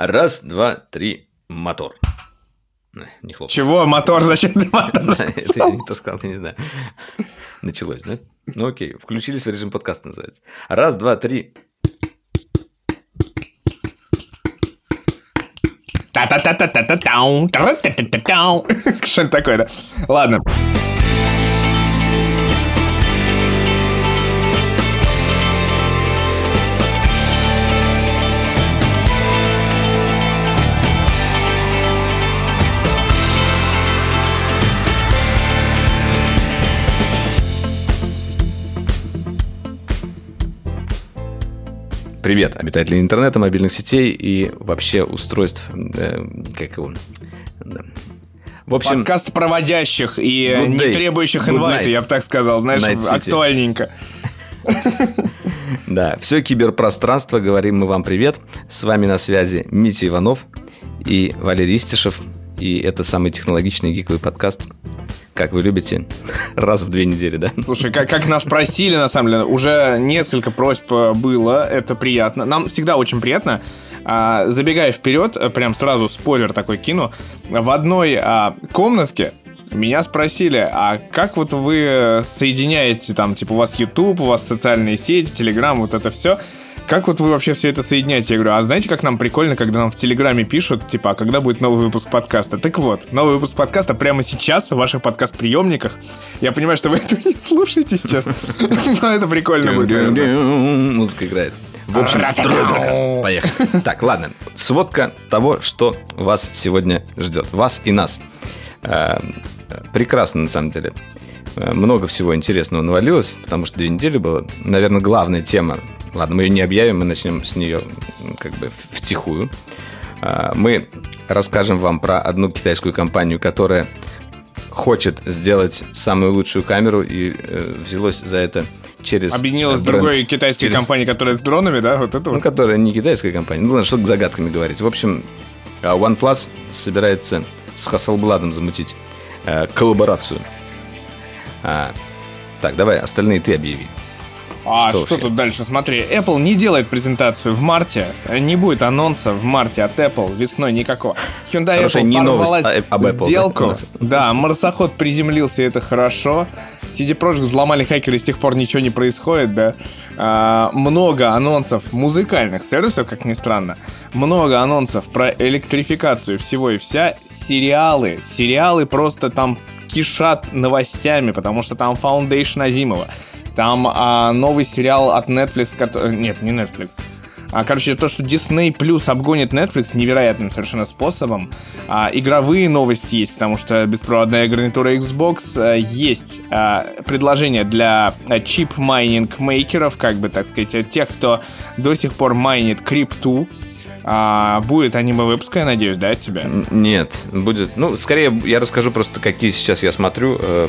Раз, два, три, мотор. Не хлоп. Чего? Мотор? Зачем ты мотор Это я не то сказал, я не знаю. Началось, да? Ну окей, включились в режим подкаста называется. Раз, два, три. Что-то такое, да? Ладно. Привет, обитатели интернета, мобильных сетей и вообще устройств, э, как его... В общем, подкаст проводящих и day, не требующих инвайта, я бы так сказал, знаешь, актуальненько. Да, все киберпространство, говорим мы вам привет. С вами на связи Митя Иванов и Валерий Истишев. И это самый технологичный гиковый подкаст как вы любите, раз в две недели, да? Слушай, как, как нас просили, на самом деле, уже несколько просьб было, это приятно. Нам всегда очень приятно. А, забегая вперед, прям сразу спойлер такой кину, в одной а, комнатке меня спросили, а как вот вы соединяете там, типа, у вас YouTube, у вас социальные сети, Telegram, вот это все – как вот вы вообще все это соединяете? Я говорю, а знаете, как нам прикольно, когда нам в Телеграме пишут, типа, а когда будет новый выпуск подкаста? Так вот, новый выпуск подкаста прямо сейчас в ваших подкаст-приемниках. Я понимаю, что вы это не слушаете сейчас, но это прикольно будет. Музыка играет. В общем, поехали. Так, ладно. Сводка того, что вас сегодня ждет. Вас и нас. Э, прекрасно, на самом деле. Э, много всего интересного навалилось, потому что две недели было. Наверное, главная тема Ладно, мы ее не объявим, мы начнем с нее как бы втихую. А, мы расскажем вам про одну китайскую компанию, которая хочет сделать самую лучшую камеру и э, взялось за это через... Объединилась с другой китайской через... компанией, которая с дронами, да? Вот это ну, которая не китайская компания. Ну, ладно, что загадками говорить. В общем, а, OnePlus собирается с Hasselblad замутить э, коллаборацию. А, так, давай, остальные ты объяви. А что, что тут дальше? Смотри, Apple не делает презентацию в марте, не будет анонса в марте от Apple, весной никакого. Hyundai Хорошо, Apple не новость об Apple, сделку. Да, да, марсоход приземлился, это хорошо. CD Projekt взломали хакеры, с тех пор ничего не происходит, да. А, много анонсов музыкальных сервисов, как ни странно. Много анонсов про электрификацию всего и вся. Сериалы. Сериалы просто там кишат новостями, потому что там Foundation Азимова. Там а, новый сериал от Netflix, который... Нет, не Netflix. А, короче, то, что Disney Plus обгонит Netflix невероятным совершенно способом. А, игровые новости есть, потому что беспроводная гарнитура Xbox а, есть а, предложение для а, чип-майнинг мейкеров, как бы так сказать, тех, кто до сих пор майнит крипту. А, будет аниме-выпуск, я надеюсь, да, от тебя? Нет, будет... Ну, скорее, я расскажу просто, какие сейчас я смотрю, э,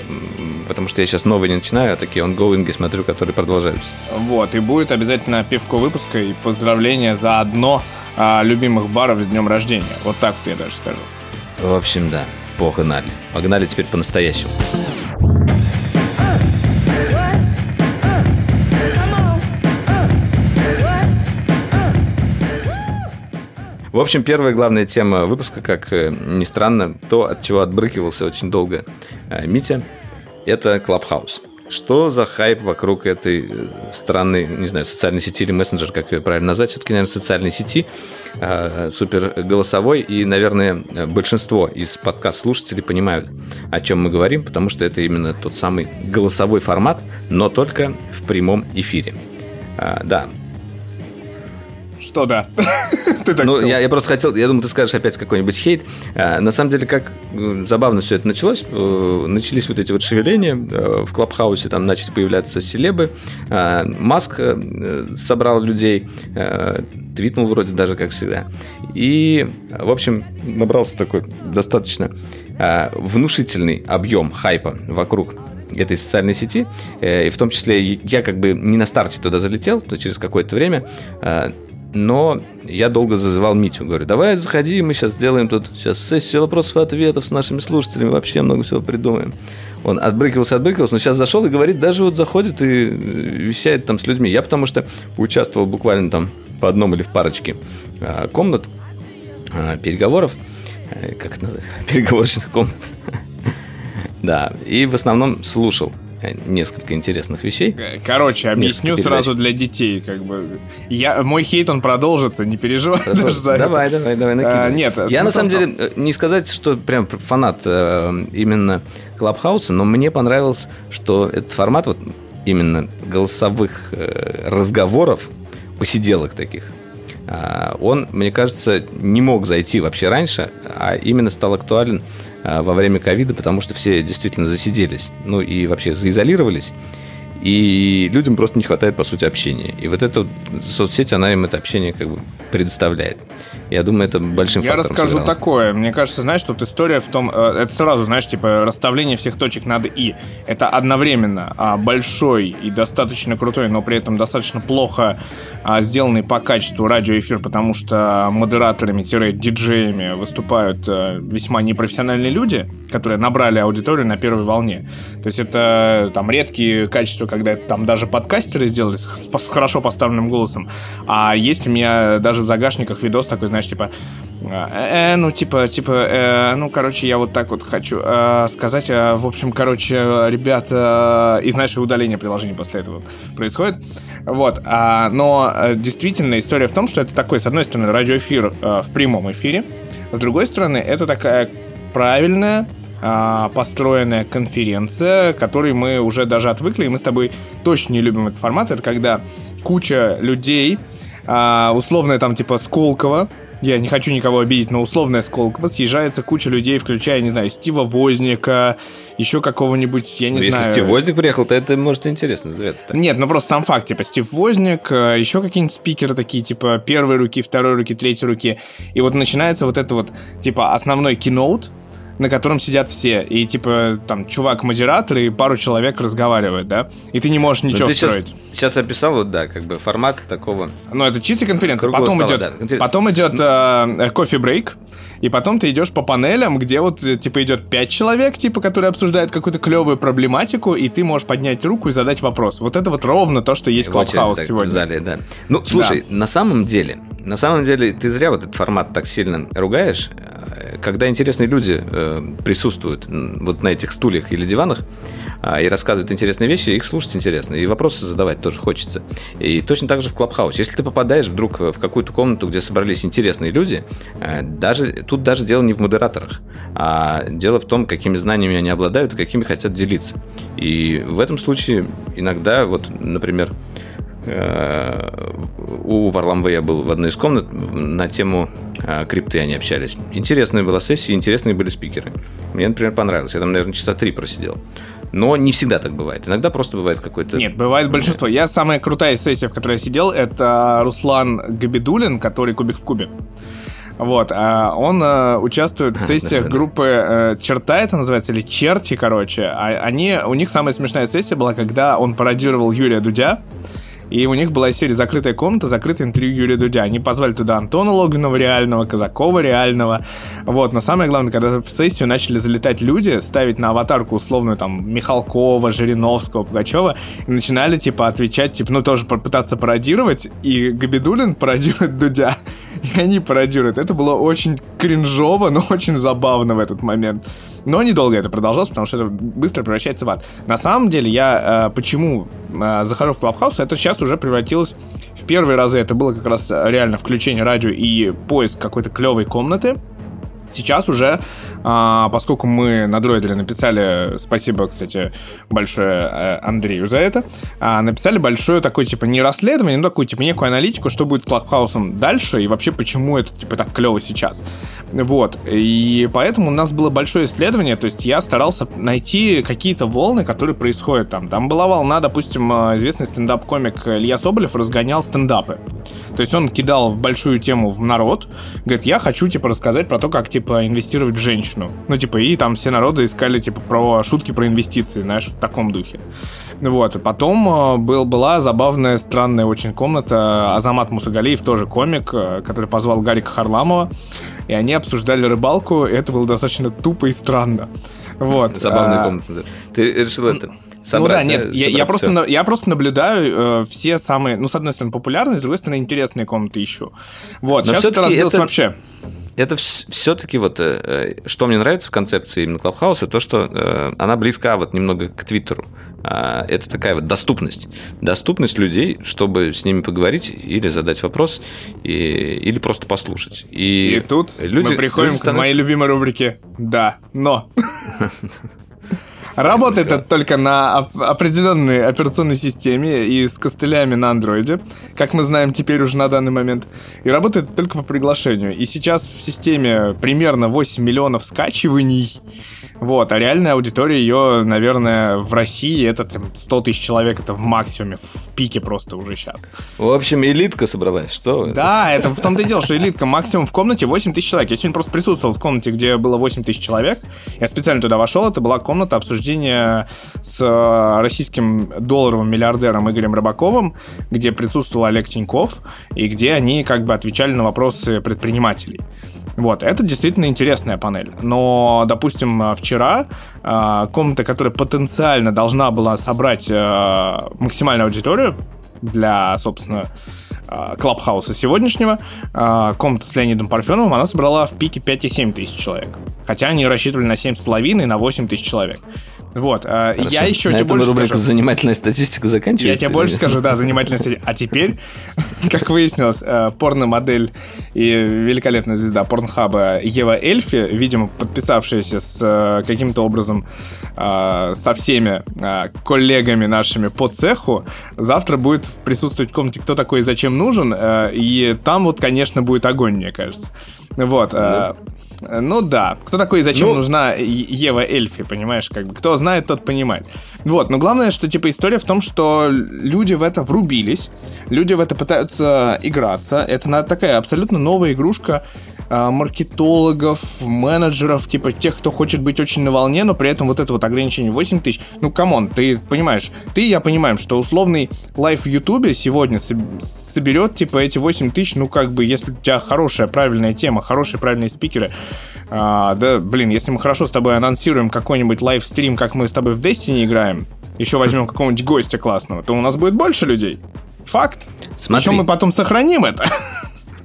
потому что я сейчас новые не начинаю, а такие онгоинги смотрю, которые продолжаются. Вот, и будет обязательно пивко выпуска и поздравления за одно а, любимых баров с днем рождения. Вот так вот я даже скажу. В общем, да, погнали. Погнали теперь по-настоящему. В общем, первая главная тема выпуска, как э, ни странно, то, от чего отбрыкивался очень долго э, Митя, это Clubhouse. Что за хайп вокруг этой э, странной, не знаю, социальной сети или мессенджер, как ее правильно назвать, все-таки, наверное, социальной сети, супер голосовой, и, наверное, большинство из подкаст-слушателей понимают, о чем мы говорим, потому что это именно тот самый голосовой формат, но только в прямом эфире. Да, что да? ты так ну, сказал. Я, я просто хотел, я думаю, ты скажешь опять какой-нибудь хейт. А, на самом деле, как забавно все это началось. Э, начались вот эти вот шевеления э, в Клабхаусе, там начали появляться селебы. А, Маск э, собрал людей, твитнул вроде даже, как всегда. И, в общем, набрался такой достаточно внушительный объем хайпа вокруг этой социальной сети, и в том числе я как бы не на старте туда залетел, то через какое-то время но я долго зазывал Митю. Говорю, давай заходи, мы сейчас сделаем тут сейчас сессию вопросов и ответов с нашими слушателями. Вообще много всего придумаем. Он отбрыкивался, отбрыкивался, но сейчас зашел и говорит, даже вот заходит и э, вещает там с людьми. Я потому что поучаствовал буквально там по одном или в парочке а, комнат э, переговоров, э, как это назвать, переговорочных комнат. Да, и в основном слушал несколько интересных вещей. Короче, объясню сразу для детей, как бы. Я, мой хейт, он продолжится, не переживай даже за Давай, это. давай, давай, накидывай. А, нет, я на самом деле э, не сказать, что прям фанат э, именно Клабхауса, но мне понравилось, что этот формат вот именно голосовых э, разговоров, посиделок таких, э, он, мне кажется, не мог зайти вообще раньше, а именно стал актуален э, во время ковида, потому что все действительно засиделись, ну и вообще заизолировались. И людям просто не хватает, по сути, общения. И вот эта соцсеть, она им это общение как бы предоставляет. Я думаю, это большим Я расскажу сыграло. такое. Мне кажется, знаешь, тут история в том... Э, это сразу, знаешь, типа расставление всех точек над «и». Это одновременно а, большой и достаточно крутой, но при этом достаточно плохо а, сделанный по качеству радиоэфир, потому что модераторами-диджеями выступают а, весьма непрофессиональные люди, которые набрали аудиторию на первой волне. То есть это там редкие качества, когда там даже подкастеры сделали с, хорошо поставленным голосом. А есть у меня даже в загашниках видос такой, знаешь, типа Э, э, ну, типа, типа, э, ну, короче, я вот так вот хочу э, сказать. Э, в общем, короче, ребята, э, и знаешь, и удаление приложения после этого происходит. Вот. А, но э, действительно история в том, что это такой, с одной стороны, радиоэфир э, в прямом эфире, с другой стороны, это такая правильная э, построенная конференция, которой мы уже даже отвыкли, и мы с тобой точно не любим этот формат. Это когда куча людей, э, условно там типа Сколково, я не хочу никого обидеть, но условная Сколково съезжается куча людей, включая, не знаю, Стива Возника, еще какого-нибудь, я не ну, знаю. Если Стив Возник приехал, то это может интересно называется. Так. Нет, ну просто сам факт, типа Стив Возник, э, еще какие-нибудь спикеры такие, типа первой руки, второй руки, третьей руки. И вот начинается вот это вот, типа, основной киноут, на котором сидят все. И типа там чувак-модератор и пару человек разговаривают, да? И ты не можешь ничего ты строить. Сейчас, сейчас описал, вот, да, как бы формат такого. Ну, это чистая конференция. Потом стола, идет, да, потом идет э, кофе-брейк. И потом ты идешь по панелям, где вот, э, типа, идет пять человек, типа, которые обсуждают какую-то клевую проблематику, и ты можешь поднять руку и задать вопрос. Вот это вот ровно то, что есть Клабхаус сегодня. В зале, да. Ну, слушай, да. на самом деле, на самом деле, ты зря вот этот формат так сильно ругаешь. Когда интересные люди э, присутствуют вот на этих стульях или диванах э, и рассказывают интересные вещи, их слушать интересно. И вопросы задавать тоже хочется. И точно так же в Клабхаус. Если ты попадаешь вдруг в какую-то комнату, где собрались интересные люди, э, даже, тут даже дело не в модераторах, а дело в том, какими знаниями они обладают и какими хотят делиться. И в этом случае иногда, вот, например, Э, у Варламве я был в одной из комнат на тему э, крипты они общались. Интересная была сессия, интересные были спикеры. Мне, например, понравилось. Я там, наверное, часа три просидел. Но не всегда так бывает. Иногда просто бывает какой-то... Нет, бывает большинство. Я самая крутая сессия, в которой я сидел, это Руслан Габидулин, который Кубик в Кубе. Вот, а он э, участвует в сессиях группы э, Черта, это называется, или Черти, короче. А они, у них самая смешная сессия была, когда он пародировал Юрия Дудя. И у них была серия «Закрытая комната», «Закрытое интервью Юрия Дудя». Они позвали туда Антона Логвинова реального, Казакова реального. Вот, но самое главное, когда в сессию начали залетать люди, ставить на аватарку условную там Михалкова, Жириновского, Пугачева, и начинали, типа, отвечать, типа, ну, тоже пытаться пародировать, и Габидулин пародирует Дудя, и они пародируют. Это было очень кринжово, но очень забавно в этот момент. Но недолго это продолжалось, потому что это быстро превращается в ад. На самом деле, я э, почему э, захожу в Клабхаус, это сейчас уже превратилось... В первые разы это было как раз реально включение радио и поиск какой-то клевой комнаты. Сейчас уже, а, поскольку мы на дроиделе написали, спасибо, кстати, большое э, Андрею за это, а, написали большое такое, типа, не расследование, но такую, типа, некую аналитику, что будет с Клабхаусом дальше и вообще почему это, типа, так клево сейчас. Вот. И поэтому у нас было большое исследование, то есть я старался найти какие-то волны, которые происходят там. Там была волна, допустим, э, известный стендап-комик Илья Соболев разгонял стендапы. То есть он кидал большую тему в народ, говорит, я хочу, типа, рассказать про то, как, типа, инвестировать в женщину. Ну, типа, и там все народы искали, типа, про шутки про инвестиции, знаешь, в таком духе. Вот, потом э, был, была забавная, странная очень комната. Азамат Мусагалиев, тоже комик, э, который позвал Гарика Харламова, и они обсуждали рыбалку, и это было достаточно тупо и странно. Вот. Забавная а... комната. Ты решил это собрать. Ну да, нет, я, я, просто, я просто наблюдаю э, все самые, ну, с одной стороны, популярные, с другой стороны, интересные комнаты ищу. Вот, Но сейчас это разбилось это... вообще. это все-таки вот, э, что мне нравится в концепции именно Клабхауса, то, что э, она близка вот немного к Твиттеру. А, это такая вот доступность. Доступность людей, чтобы с ними поговорить или задать вопрос, и, или просто послушать. И, и тут люди, мы приходим люди становятся... к моей любимой рубрике «Да, но». Работает это только на определенной операционной системе и с костылями на андроиде, как мы знаем теперь уже на данный момент. И работает только по приглашению. И сейчас в системе примерно 8 миллионов скачиваний вот, а реальная аудитория ее, наверное, в России это там, 100 тысяч человек, это в максимуме, в пике просто уже сейчас. В общем, элитка собралась, что вы? Да, это в том-то и дело, что элитка максимум в комнате 8 тысяч человек. Я сегодня просто присутствовал в комнате, где было 8 тысяч человек. Я специально туда вошел, это была комната обсуждения с э, российским долларовым миллиардером Игорем Рыбаковым, где присутствовал Олег Тиньков, и где они как бы отвечали на вопросы предпринимателей. Вот, это действительно интересная панель. Но, допустим, вчера э, комната, которая потенциально должна была собрать э, максимальную аудиторию для, собственно, э, Клабхауса сегодняшнего, э, комната с Леонидом Парфеновым, она собрала в пике 5,7 тысяч человек. Хотя они рассчитывали на 7,5 и на 8 тысяч человек. Вот, э, Хорошо. я еще на тебе больше рубрика скажу. «Занимательная статистика» заканчивается. Я тебе больше скажу, да, занимательная статистика. А теперь, как выяснилось, э, порно-модель и великолепная звезда порнхаба Ева Эльфи, видимо, подписавшаяся с э, каким-то образом со всеми коллегами нашими по цеху, завтра будет присутствовать в комнате «Кто такой и зачем нужен?» И там вот, конечно, будет огонь, мне кажется. Вот. Ну, ну да. Кто такой и зачем ну... нужна Ева Эльфи, понимаешь? Как бы кто знает, тот понимает. Вот, но главное, что типа история в том, что люди в это врубились, люди в это пытаются играться. Это такая абсолютно новая игрушка маркетологов, менеджеров, типа тех, кто хочет быть очень на волне, но при этом вот это вот ограничение 8 тысяч. Ну, come on, ты понимаешь, ты и я понимаем, что условный live в Ютубе сегодня соберет, типа, эти 8 тысяч, ну, как бы, если у тебя хорошая, правильная тема, хорошие, правильные спикеры, а, да, блин, если мы хорошо с тобой анонсируем какой-нибудь лайвстрим, как мы с тобой в Destiny играем, еще возьмем какого-нибудь гостя классного, то у нас будет больше людей. Факт. Смотри. Причем мы потом сохраним это.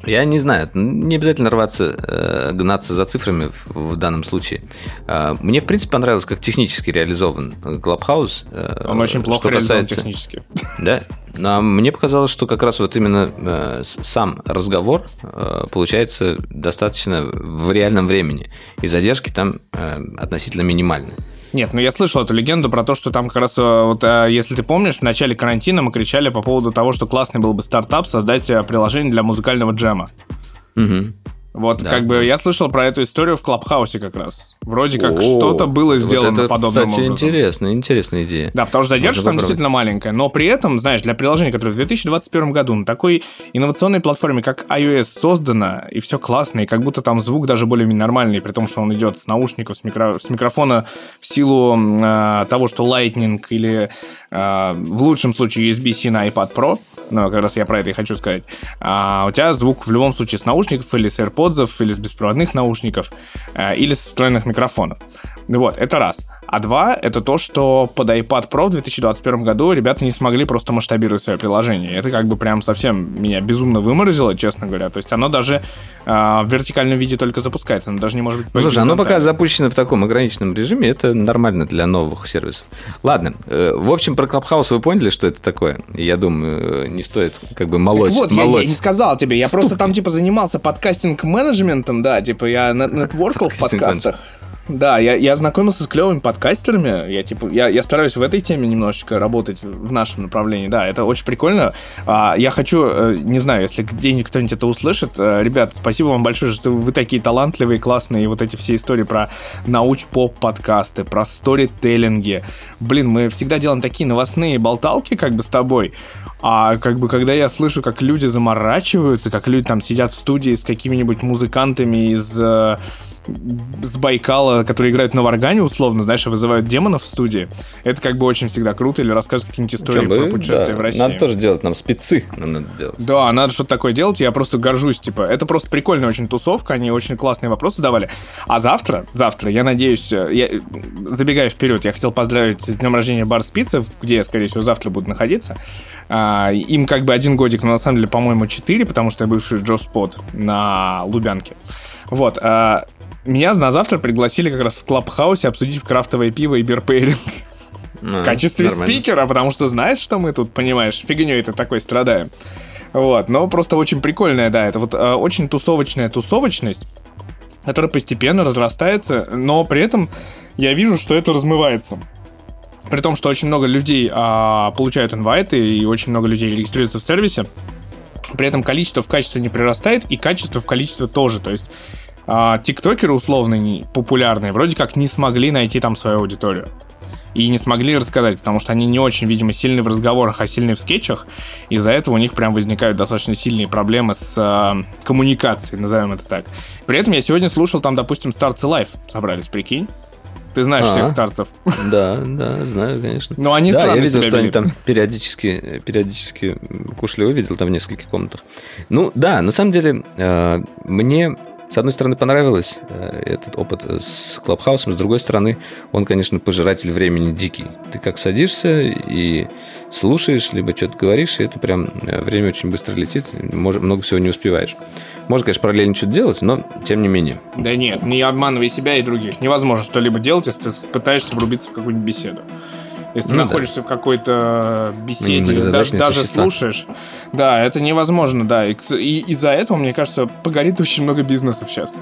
Я не знаю, не обязательно рваться, э, гнаться за цифрами в, в данном случае. Э, мне, в принципе, понравилось, как технически реализован Clubhouse. Э, Он очень плохо реализован касается... технически. Да? Но мне показалось, что как раз вот именно э, сам разговор э, получается достаточно в реальном времени. И задержки там э, относительно минимальны. Нет, ну я слышал эту легенду про то, что там как раз, э, вот, э, если ты помнишь, в начале карантина мы кричали по поводу того, что классный был бы стартап создать э, приложение для музыкального джема. Угу. Вот да. как бы я слышал про эту историю в Клабхаусе как раз. Вроде как что-то было сделано вот это, подобным кстати, образом. интересная, интересная идея. Да, потому что задержка там действительно маленькая. Но при этом, знаешь, для приложения, которое в 2021 году на такой инновационной платформе, как iOS, создано, и все классно, и как будто там звук даже более-менее нормальный, при том, что он идет с наушников, с, микро... с микрофона в силу э, того, что Lightning или э, в лучшем случае USB-C на iPad Pro, ну, как раз я про это и хочу сказать, а у тебя звук в любом случае с наушников или с AirPods, или с беспроводных наушников, э, или с встроенных микрофонов. Вот, это раз. А два, это то, что под iPad Pro в 2021 году ребята не смогли просто масштабировать свое приложение. Это как бы прям совсем меня безумно выморозило, честно говоря. То есть оно даже э, в вертикальном виде только запускается, оно даже не может быть... Ну, слушай, оно пока запущено в таком ограниченном режиме, это нормально для новых сервисов. Ладно, э, в общем, про Clubhouse вы поняли, что это такое? Я думаю, э, не стоит как бы молоть. Так вот, молоть. Я, я не сказал тебе, я Ступ. просто там типа занимался подкастинг-менеджментом, да, типа я нетворкал в подкастах. Да, я, я знакомился с клевыми подкастерами. Я, типа, я, я стараюсь в этой теме немножечко работать в нашем направлении. Да, это очень прикольно. А, я хочу, э, не знаю, если где-нибудь кто-нибудь это услышит, э, ребят, спасибо вам большое, что вы такие талантливые, классные. И вот эти все истории про науч-поп-подкасты, про сторителлинги. Блин, мы всегда делаем такие новостные болталки как бы с тобой. А как бы когда я слышу, как люди заморачиваются, как люди там сидят в студии с какими-нибудь музыкантами из э, с Байкала, которые играют на варгане, условно, знаешь, вызывают демонов в студии. Это как бы очень всегда круто. Или рассказывают какие-нибудь истории про путешествия да. в России. Надо тоже делать, нам спецы надо делать. Да, надо что-то такое делать. Я просто горжусь, типа, это просто прикольная очень тусовка, они очень классные вопросы давали. А завтра, завтра, я надеюсь, э, я, забегая вперед, я хотел поздравить с днем рождения Бар Спицы, где я, скорее всего, завтра буду находиться. А, им как бы один годик, но на самом деле, по-моему, четыре, потому что я бывший Джо Спот на Лубянке. Вот, а, меня на завтра пригласили как раз в Клабхаусе обсудить крафтовое пиво и бирпейринг. Ну, в качестве нормально. спикера, потому что знает, что мы тут, понимаешь, фигней это такой страдаем. Вот, но просто очень прикольная, да, это вот э, очень тусовочная тусовочность, которая постепенно разрастается, но при этом я вижу, что это размывается. При том, что очень много людей а, получают инвайты и очень много людей регистрируются в сервисе, при этом количество в качестве не прирастает, и качество в количестве тоже. То есть а, тиктокеры условные, популярные, вроде как не смогли найти там свою аудиторию. И не смогли рассказать, потому что они не очень, видимо, сильны в разговорах, а сильны в скетчах. Из-за этого у них прям возникают достаточно сильные проблемы с э, коммуникацией, назовем это так. При этом я сегодня слушал там, допустим, Starts Life собрались, прикинь. Ты знаешь А-а. всех старцев. Да, да, знаю, конечно. Но они да, я видел, что они там периодически, периодически кушали, увидел там в нескольких комнатах. Ну, да, на самом деле, э, мне с одной стороны, понравилось э, этот опыт с Клабхаусом, с другой стороны, он, конечно, пожиратель времени дикий. Ты как садишься и слушаешь, либо что-то говоришь, и это прям э, время очень быстро летит, много всего не успеваешь. Можно, конечно, параллельно что-то делать, но тем не менее. Да нет, не обманывай себя и других. Невозможно что-либо делать, если ты пытаешься врубиться в какую-нибудь беседу. Если ну, ты находишься да. в какой-то беседе, даже, даже слушаешь. Да, это невозможно, да. И, и из-за этого, мне кажется, погорит очень много бизнесов сейчас.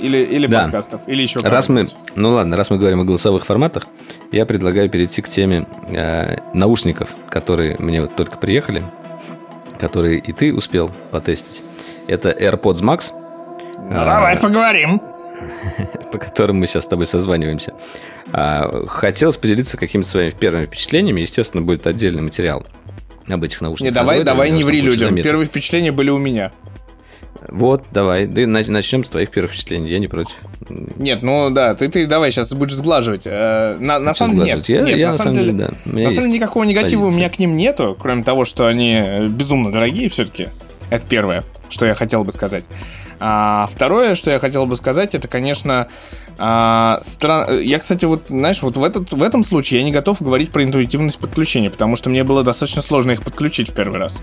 Или, или да. подкастов, или еще раз мы, Ну ладно, раз мы говорим о голосовых форматах, я предлагаю перейти к теме э, наушников, которые мне вот только приехали, которые и ты успел потестить. Это AirPods Max. Ну, давай а, поговорим. По которым мы сейчас с тобой созваниваемся. А, хотелось поделиться какими-то своими первыми впечатлениями. Естественно, будет отдельный материал об этих наушниках. Не, давай, давай не ври людям. Первые впечатления были у меня. Вот, давай. Да начнем с твоих первых впечатлений. Я не против. Нет, ну да, ты, ты давай сейчас будешь сглаживать. Э, на, на самом деле, нет, я, нет, я на, на самом деле, да. На самом деле никакого негатива позиция. у меня к ним нету, кроме того, что они безумно дорогие все-таки. Это первое, что я хотел бы сказать. А второе, что я хотел бы сказать, это, конечно, а, стран... Я, кстати, вот, знаешь, вот в, этот, в этом случае я не готов говорить про интуитивность подключения, потому что мне было достаточно сложно их подключить в первый раз.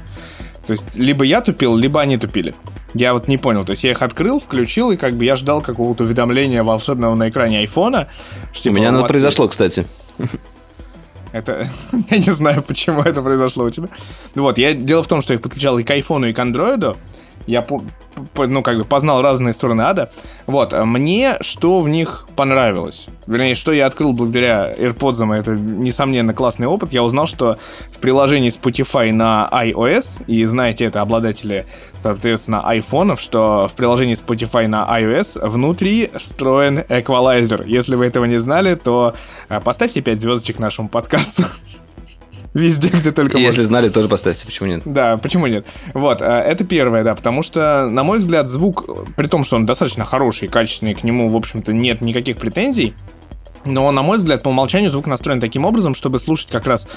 То есть, либо я тупил, либо они тупили. Я вот не понял. То есть, я их открыл, включил, и как бы я ждал какого-то уведомления волшебного на экране айфона. Что, типа, У меня оно произошло, кстати. Это... я не знаю, почему это произошло у тебя. Вот, я... Дело в том, что я их подключал и к айфону, и к андроиду я, ну, как бы познал разные стороны ада. Вот, а мне что в них понравилось? Вернее, что я открыл благодаря AirPods, это, несомненно, классный опыт. Я узнал, что в приложении Spotify на iOS, и знаете, это обладатели, соответственно, айфонов, что в приложении Spotify на iOS внутри встроен эквалайзер. Если вы этого не знали, то э, поставьте 5 звездочек нашему подкасту. Везде, где только Если знали, тоже поставьте, почему нет? Да, почему нет? Вот, э, это первое, да, потому что, на мой взгляд, звук, при том, что он достаточно хороший, качественный, к нему, в общем-то, нет никаких претензий, но, на мой взгляд, по умолчанию звук настроен таким образом, чтобы слушать как раз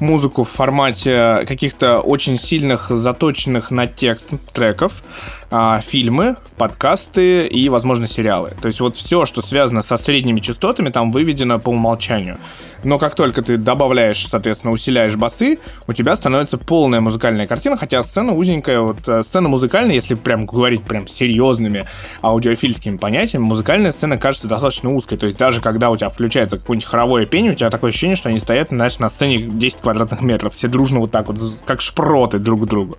музыку в формате каких-то очень сильных, заточенных на текст треков, а, фильмы, подкасты и, возможно, сериалы. То есть вот все, что связано со средними частотами, там выведено по умолчанию. Но как только ты добавляешь, соответственно, усиляешь басы, у тебя становится полная музыкальная картина, хотя сцена узенькая, вот э, сцена музыкальная, если прям говорить прям серьезными аудиофильскими понятиями, музыкальная сцена кажется достаточно узкой. То есть даже когда у тебя включается какое-нибудь хоровое пение, у тебя такое ощущение, что они стоят, знаешь, на сцене 10 квадратных метров, все дружно вот так вот, как шпроты друг к другу.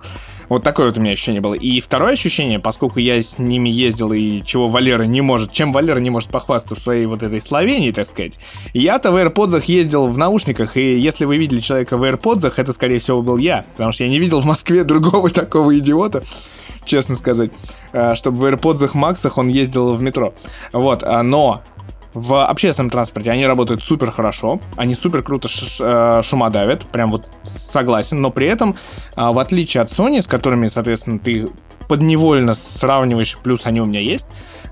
Вот такое вот у меня ощущение было. И второе ощущение, поскольку я с ними ездил и чего Валера не может, чем Валера не может похвастаться в своей вот этой Словении, так сказать, я-то в AirPods ездил в наушниках, и если вы видели человека в AirPods, это, скорее всего, был я, потому что я не видел в Москве другого такого идиота, честно сказать, э, чтобы в AirPods Максах он ездил в метро. Вот, а, но в общественном транспорте они работают супер хорошо, они супер круто э, шумодавят, прям вот согласен, но при этом, а, в отличие от Sony, с которыми, соответственно, ты подневольно сравниваешь, плюс они у меня есть,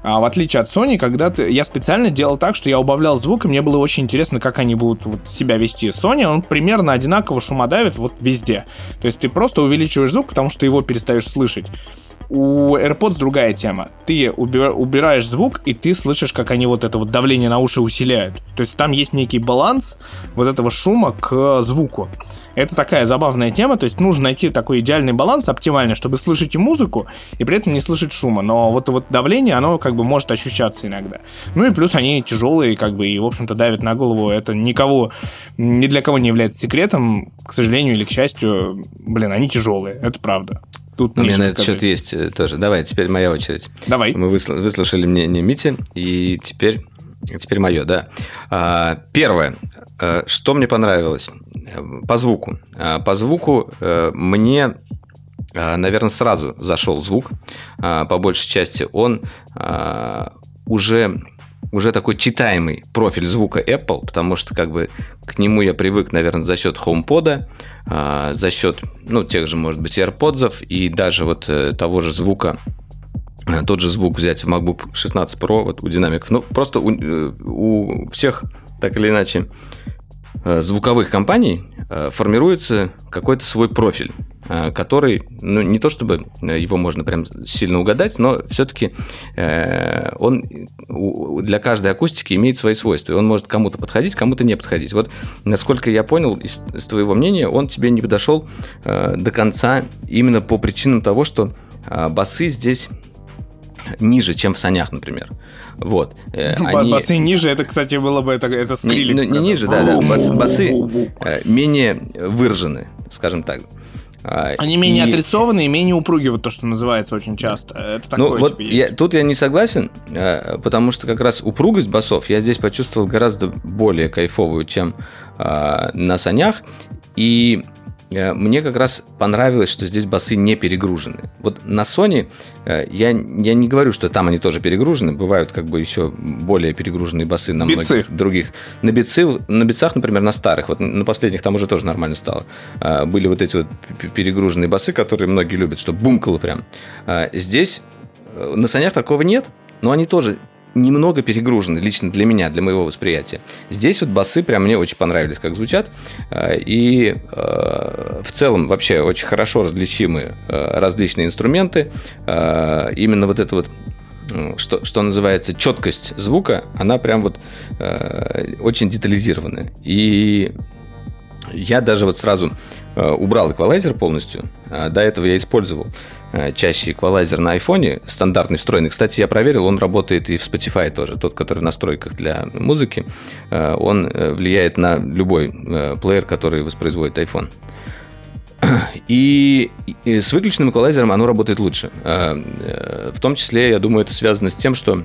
а в отличие от Sony, когда ты... Я специально делал так, что я убавлял звук, и мне было очень интересно, как они будут вот себя вести. Sony, он примерно одинаково шумодавит вот везде. То есть ты просто увеличиваешь звук, потому что его перестаешь слышать. У AirPods другая тема. Ты убираешь звук, и ты слышишь, как они вот это вот давление на уши усиляют. То есть там есть некий баланс вот этого шума к звуку. Это такая забавная тема, то есть нужно найти такой идеальный баланс, оптимальный, чтобы слышать и музыку, и при этом не слышать шума. Но вот, вот давление, оно как бы может ощущаться иногда. Ну и плюс они тяжелые, как бы, и, в общем-то, давят на голову. Это никого, ни для кого не является секретом, к сожалению или к счастью. Блин, они тяжелые, это правда. Тут У меня на этот счет есть э, тоже. Давай, теперь моя очередь. Давай. Мы выслушали мнение Мити, и теперь, теперь мое, да. А, первое. Э, что мне понравилось? По звуку. А, по звуку э, мне наверное, сразу зашел звук, по большей части. Он уже уже такой читаемый профиль звука Apple, потому что как бы к нему я привык, наверное, за счет HomePod, а, за счет, ну, тех же, может быть, AirPods и даже вот э, того же звука э, тот же звук взять в MacBook 16 Pro, вот у динамиков. Ну, просто у, э, у всех, так или иначе, звуковых компаний формируется какой-то свой профиль. Э, который, ну, не то чтобы его можно прям сильно угадать, но все-таки э, он для каждой акустики имеет свои свойства. Он может кому-то подходить, кому-то не подходить. Вот, насколько я понял из, из твоего мнения, он тебе не подошел э, до конца именно по причинам того, что басы здесь ниже, чем в санях, например. Вот. Они... Басы ниже, это, кстати, было бы это, это скрилик. Не, не, не ниже, да, да. Басы, басы менее выражены, скажем так. А, Они менее и... отрисованы и менее упругие, вот то, что называется очень часто. Это такое, ну, вот типа, я, тут я не согласен, потому что как раз упругость басов я здесь почувствовал гораздо более кайфовую, чем а, на санях. И Э, мне как раз понравилось, что здесь басы не перегружены. Вот на Sony э, я, я не говорю, что там они тоже перегружены. Бывают как бы еще более перегруженные басы на Бицы. многих других. На, бицы, на бицах, например, на старых, вот на последних там уже тоже нормально стало. Э, были вот эти вот перегруженные басы, которые многие любят, что бумкало прям. Здесь на санях такого нет, но они тоже немного перегружены, лично для меня, для моего восприятия. Здесь вот басы прям мне очень понравились, как звучат. Э, и э, в целом вообще очень хорошо различимы э, различные инструменты. Именно вот это вот что, что называется четкость звука, она прям вот очень детализированная. И я даже вот сразу убрал эквалайзер полностью. До этого я использовал Э, чаще эквалайзер на айфоне, стандартный встроенный. Кстати, я проверил, он работает и в Spotify тоже, тот, который в настройках для музыки. Э, он э, влияет на любой плеер, который воспроизводит iPhone. И с выключенным эквалайзером оно работает лучше. В том числе, я думаю, это связано с тем, что,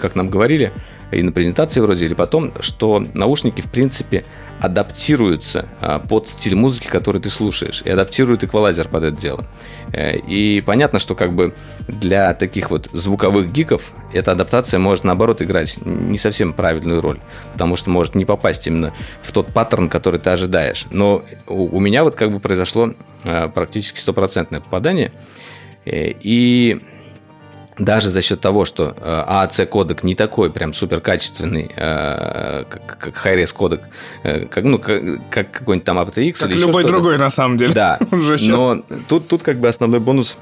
как нам говорили, и на презентации вроде, или потом, что наушники, в принципе, адаптируются а, под стиль музыки, который ты слушаешь, и адаптируют эквалайзер под это дело. Э, и понятно, что как бы для таких вот звуковых гиков эта адаптация может, наоборот, играть не совсем правильную роль, потому что может не попасть именно в тот паттерн, который ты ожидаешь. Но у меня вот как бы произошло а, практически стопроцентное попадание, э, и даже за счет того, что AAC э, кодек не такой прям супер качественный, э, как, как Hi-Res кодек, э, как, ну, как, как какой-нибудь там aptX как или любой другой, на самом деле. Да, но тут, тут как бы основной бонус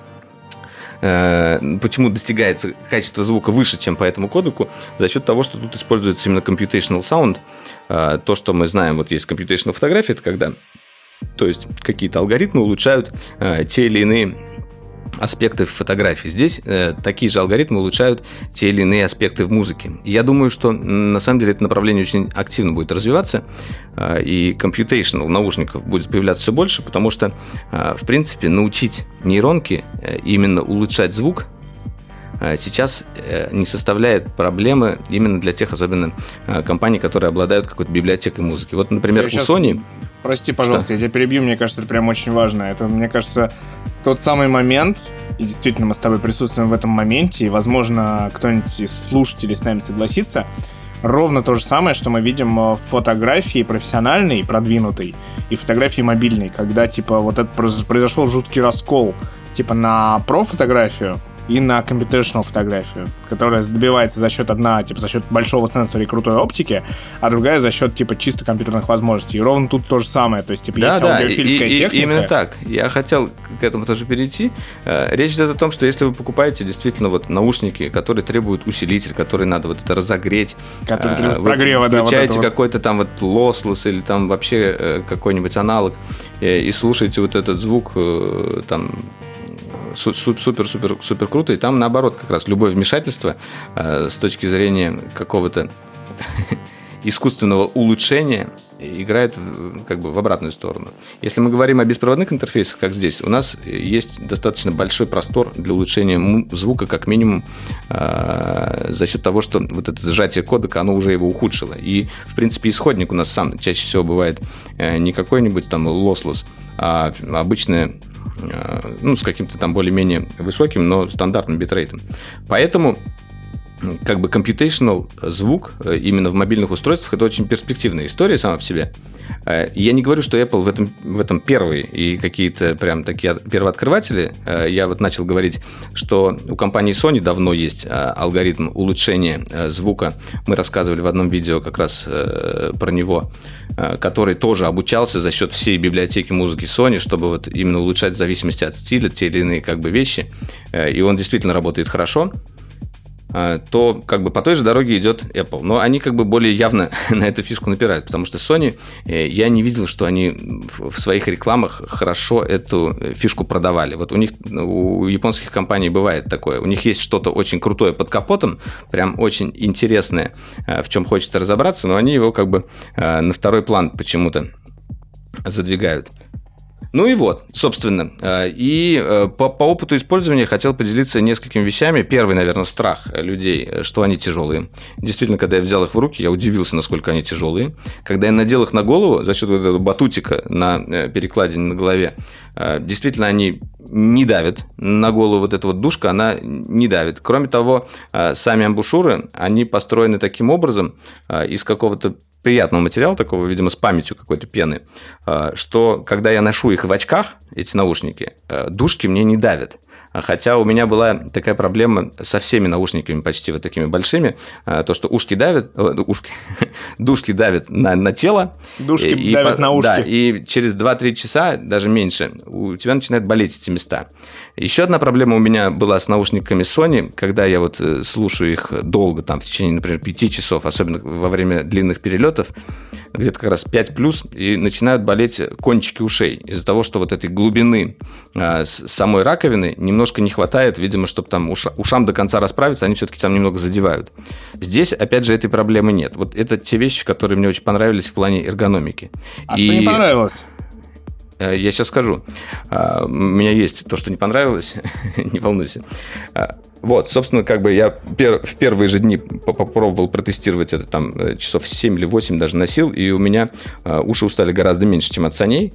почему достигается качество звука выше, чем по этому кодеку, за счет того, что тут используется именно computational sound. То, что мы знаем, вот есть computational фотография, это когда то есть какие-то алгоритмы улучшают те или иные аспекты в фотографии. Здесь э, такие же алгоритмы улучшают те или иные аспекты в музыке. я думаю, что на самом деле это направление очень активно будет развиваться, э, и computational наушников будет появляться все больше, потому что, э, в принципе, научить нейронки э, именно улучшать звук э, сейчас э, не составляет проблемы именно для тех, особенно компаний, которые обладают какой-то библиотекой музыки. Вот, например, я у сейчас... Sony... Прости, пожалуйста, что? я тебя перебью, мне кажется, это прям очень важно. Это, мне кажется, тот самый момент, и действительно мы с тобой присутствуем в этом моменте, и, возможно, кто-нибудь из слушателей с нами согласится, ровно то же самое, что мы видим э, в фотографии профессиональной, продвинутой, и фотографии мобильной, когда, типа, вот это произошел жуткий раскол, типа, на про-фотографию, и на computational фотографию, которая добивается за счет одна, типа, за счет большого сенсора и крутой оптики, а другая за счет, типа, чисто компьютерных возможностей. И ровно тут то же самое, то есть, типа, да, есть да, аудиофильская и, техника. И, именно так. Я хотел к этому тоже перейти. Э, речь идет о том, что если вы покупаете действительно вот наушники, которые требуют усилитель, который надо вот это разогреть, который требует прогрева, да, включаете вот какой-то там вот lossless или там вообще э, какой-нибудь аналог и слушаете вот этот звук там супер-супер супер круто. И там наоборот как раз любое вмешательство э, с точки зрения какого-то искусственного улучшения играет как бы в обратную сторону. Если мы говорим о беспроводных интерфейсах, как здесь, у нас есть достаточно большой простор для улучшения звука, как минимум, э, за счет того, что вот это сжатие кодека, оно уже его ухудшило. И, в принципе, исходник у нас сам чаще всего бывает э, не какой-нибудь там lossless, а обычная ну, с каким-то там более-менее высоким, но стандартным битрейтом. Поэтому как бы computational звук э, именно в мобильных устройствах это очень перспективная история сама по себе. Э, я не говорю, что Apple в этом, в этом первый и какие-то прям такие первооткрыватели. Я вот начал говорить, что у компании Sony давно есть алгоритм улучшения звука. Мы рассказывали в одном видео как раз про него. Э, который тоже обучался за счет всей библиотеки музыки Sony, чтобы вот именно улучшать в зависимости от стиля те или иные как бы вещи. Э, и он действительно работает хорошо то как бы по той же дороге идет Apple. Но они как бы более явно на эту фишку напирают, потому что Sony, я не видел, что они в своих рекламах хорошо эту фишку продавали. Вот у них, у японских компаний бывает такое. У них есть что-то очень крутое под капотом, прям очень интересное, в чем хочется разобраться, но они его как бы на второй план почему-то задвигают. Ну и вот, собственно. Э, и э, по, по опыту использования хотел поделиться несколькими вещами. Первый, наверное, страх людей, э, что они тяжелые. Действительно, когда я взял их в руки, я удивился, насколько они тяжелые. Когда я надел их на голову за счет вот этого батутика на перекладине на голове, действительно, они не давят на голову вот эта вот душка, она не давит. Кроме того, сами амбушюры, они построены таким образом из какого-то приятного материала, такого, видимо, с памятью какой-то пены, э, что когда я ношу их в очках, эти наушники, э, душки мне не давят. Хотя у меня была такая проблема со всеми наушниками почти вот такими большими, э, то, что ушки давят, ушки, душки давят на, на тело. Душки и, давят и, на ушки. Да, и через 2-3 часа, даже меньше, у тебя начинают болеть эти места. Еще одна проблема у меня была с наушниками Sony, когда я вот э, слушаю их долго, там, в течение, например, 5 часов, особенно во время длинных перелетов, где-то как раз 5 плюс, и начинают болеть кончики ушей из-за того, что вот этой глубины а, самой раковины немножко не хватает, видимо, чтобы там уша, ушам до конца расправиться, они все-таки там немного задевают. Здесь, опять же, этой проблемы нет. Вот это те вещи, которые мне очень понравились в плане эргономики. А и... что не понравилось? Э, я сейчас скажу. А, у меня есть то, что не понравилось, не волнуйся. А, вот, собственно, как бы я пер, в первые же дни попробовал протестировать это там э, часов 7 или 8 даже носил, и у меня а, уши устали гораздо меньше, чем от саней,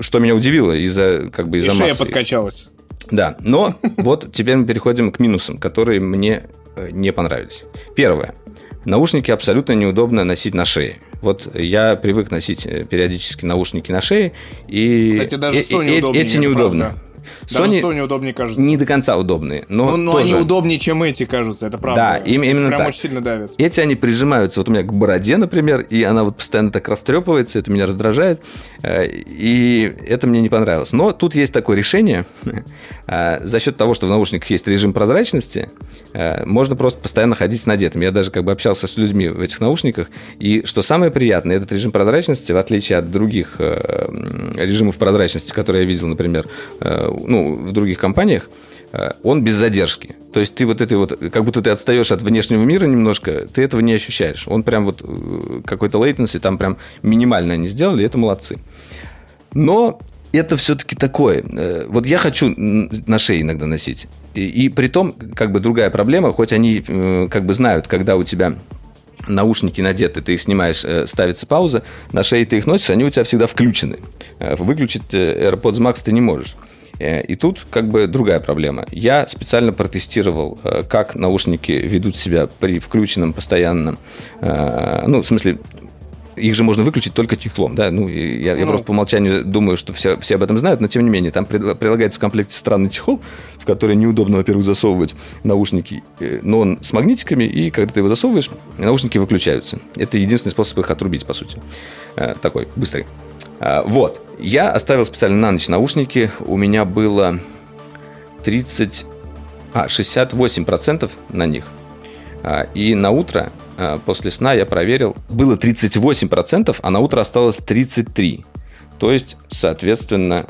что меня удивило из-за как бы из-за и массы. подкачалась. Да, но вот теперь мы переходим к минусам, которые мне э, не понравились. Первое. Наушники абсолютно неудобно носить на шее. Вот я привык носить э, периодически наушники на шее, и Кстати, даже э, э, эти неудобно. Правда. Sony, Sony удобнее кажется. Не до конца удобные, но Ну, но тоже... они удобнее, чем эти, кажется, это правда. Да, им, именно прям так. очень сильно давят. Эти они прижимаются вот у меня к бороде, например, и она вот постоянно так растрепывается, это меня раздражает, э, и это мне не понравилось. Но тут есть такое решение, э, за счет того, что в наушниках есть режим прозрачности, э, можно просто постоянно ходить с надетым. Я даже как бы общался с людьми в этих наушниках, и что самое приятное, этот режим прозрачности, в отличие от других режимов прозрачности, которые я видел, например, ну, в других компаниях, э, он без задержки. То есть ты вот этой вот, как будто ты отстаешь от внешнего мира немножко, ты этого не ощущаешь. Он прям вот э, какой-то latency там прям минимально они сделали, это молодцы. Но это все-таки такое. Э, вот я хочу на шее иногда носить. И, и при том, как бы другая проблема, хоть они как бы знают, когда у тебя наушники надеты, ты их снимаешь, ставится пауза, на шее ты их носишь, они у тебя всегда включены. Выключить AirPods Max ты не можешь. Э, и тут как бы другая проблема. Я специально протестировал, э, как наушники ведут себя при включенном постоянном, э, ну, в смысле, их же можно выключить только чехлом, да, ну, я, я ну. просто по умолчанию думаю, что все, все об этом знают, но тем не менее, там прилагается в комплекте странный чехол, в который неудобно, во-первых, засовывать наушники, но он с магнитиками, и когда ты его засовываешь, наушники выключаются. Это единственный способ их отрубить, по сути. Такой, быстрый. Э, вот. Я оставил специально на ночь наушники. У меня было 30... А, 68% на них. И на утро а, после сна я проверил, было 38%, а на утро осталось 33%. То есть, соответственно...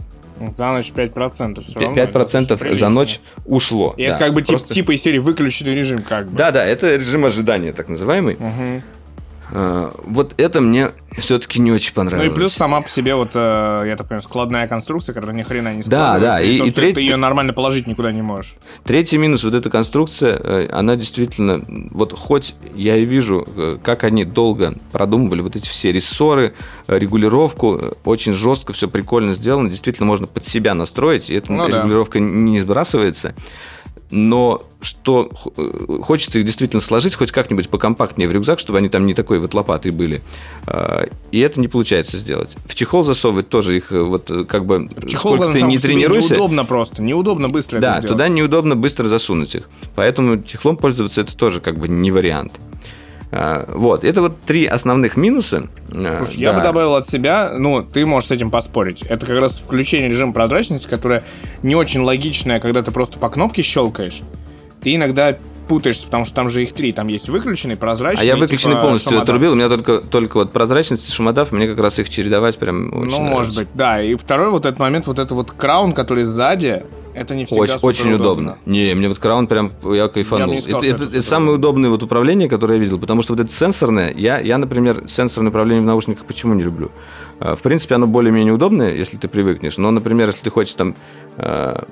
За ночь 5%. Все 5% равно, за ночь ушло. И да, это как бы просто... типа, типа из серии выключенный режим как бы. Да, да, это режим ожидания так называемый. Угу. А, вот это мне все-таки не очень понравилось. Ну и плюс сама по себе вот, э, я так понимаю, складная конструкция, которая ни хрена не складывается. Да, да. И, и, то, и треть... ты ее нормально положить никуда не можешь. Tретий минус вот эта конструкция, э, она действительно, вот хоть я и вижу, э, как они долго продумывали вот эти все рессоры, регулировку, очень жестко, все прикольно сделано, действительно можно под себя настроить, и эта ну, регулировка да. не сбрасывается но что э, хочется их действительно сложить хоть как-нибудь покомпактнее в рюкзак, чтобы они там не такой вот лопатой были. А, и это не получается сделать. В чехол засовывать тоже их э, вот э, как бы в чехол, сколько ты не тренируйся. Неудобно просто, неудобно быстро Да, туда неудобно быстро засунуть их. Поэтому чехлом пользоваться это тоже как бы не вариант. А, вот, это вот три основных минуса. А, Слушай, да. я бы добавил от себя, ну, ты можешь с этим поспорить. Это как раз включение режима прозрачности, которое не очень логичное, когда ты просто по кнопке щелкаешь. Ты иногда путаешься, потому что там же их три. Там есть выключенный, прозрачный. А я выключенный типа, полностью шумодав. отрубил. У меня только, только вот прозрачность и шумодав. Мне как раз их чередовать прям очень Ну, нравится. может быть, да. И второй вот этот момент, вот это вот краун, который сзади, это не всегда Очень, очень удобно. Не, мне вот краун прям, я кайфанул. Я сказал, это, это, это, это самое удобное вот управление, которое я видел, потому что вот это сенсорное, я, я, например, сенсорное управление в наушниках почему не люблю? А, в принципе, оно более-менее удобное, если ты привыкнешь, но, например, если ты хочешь там а,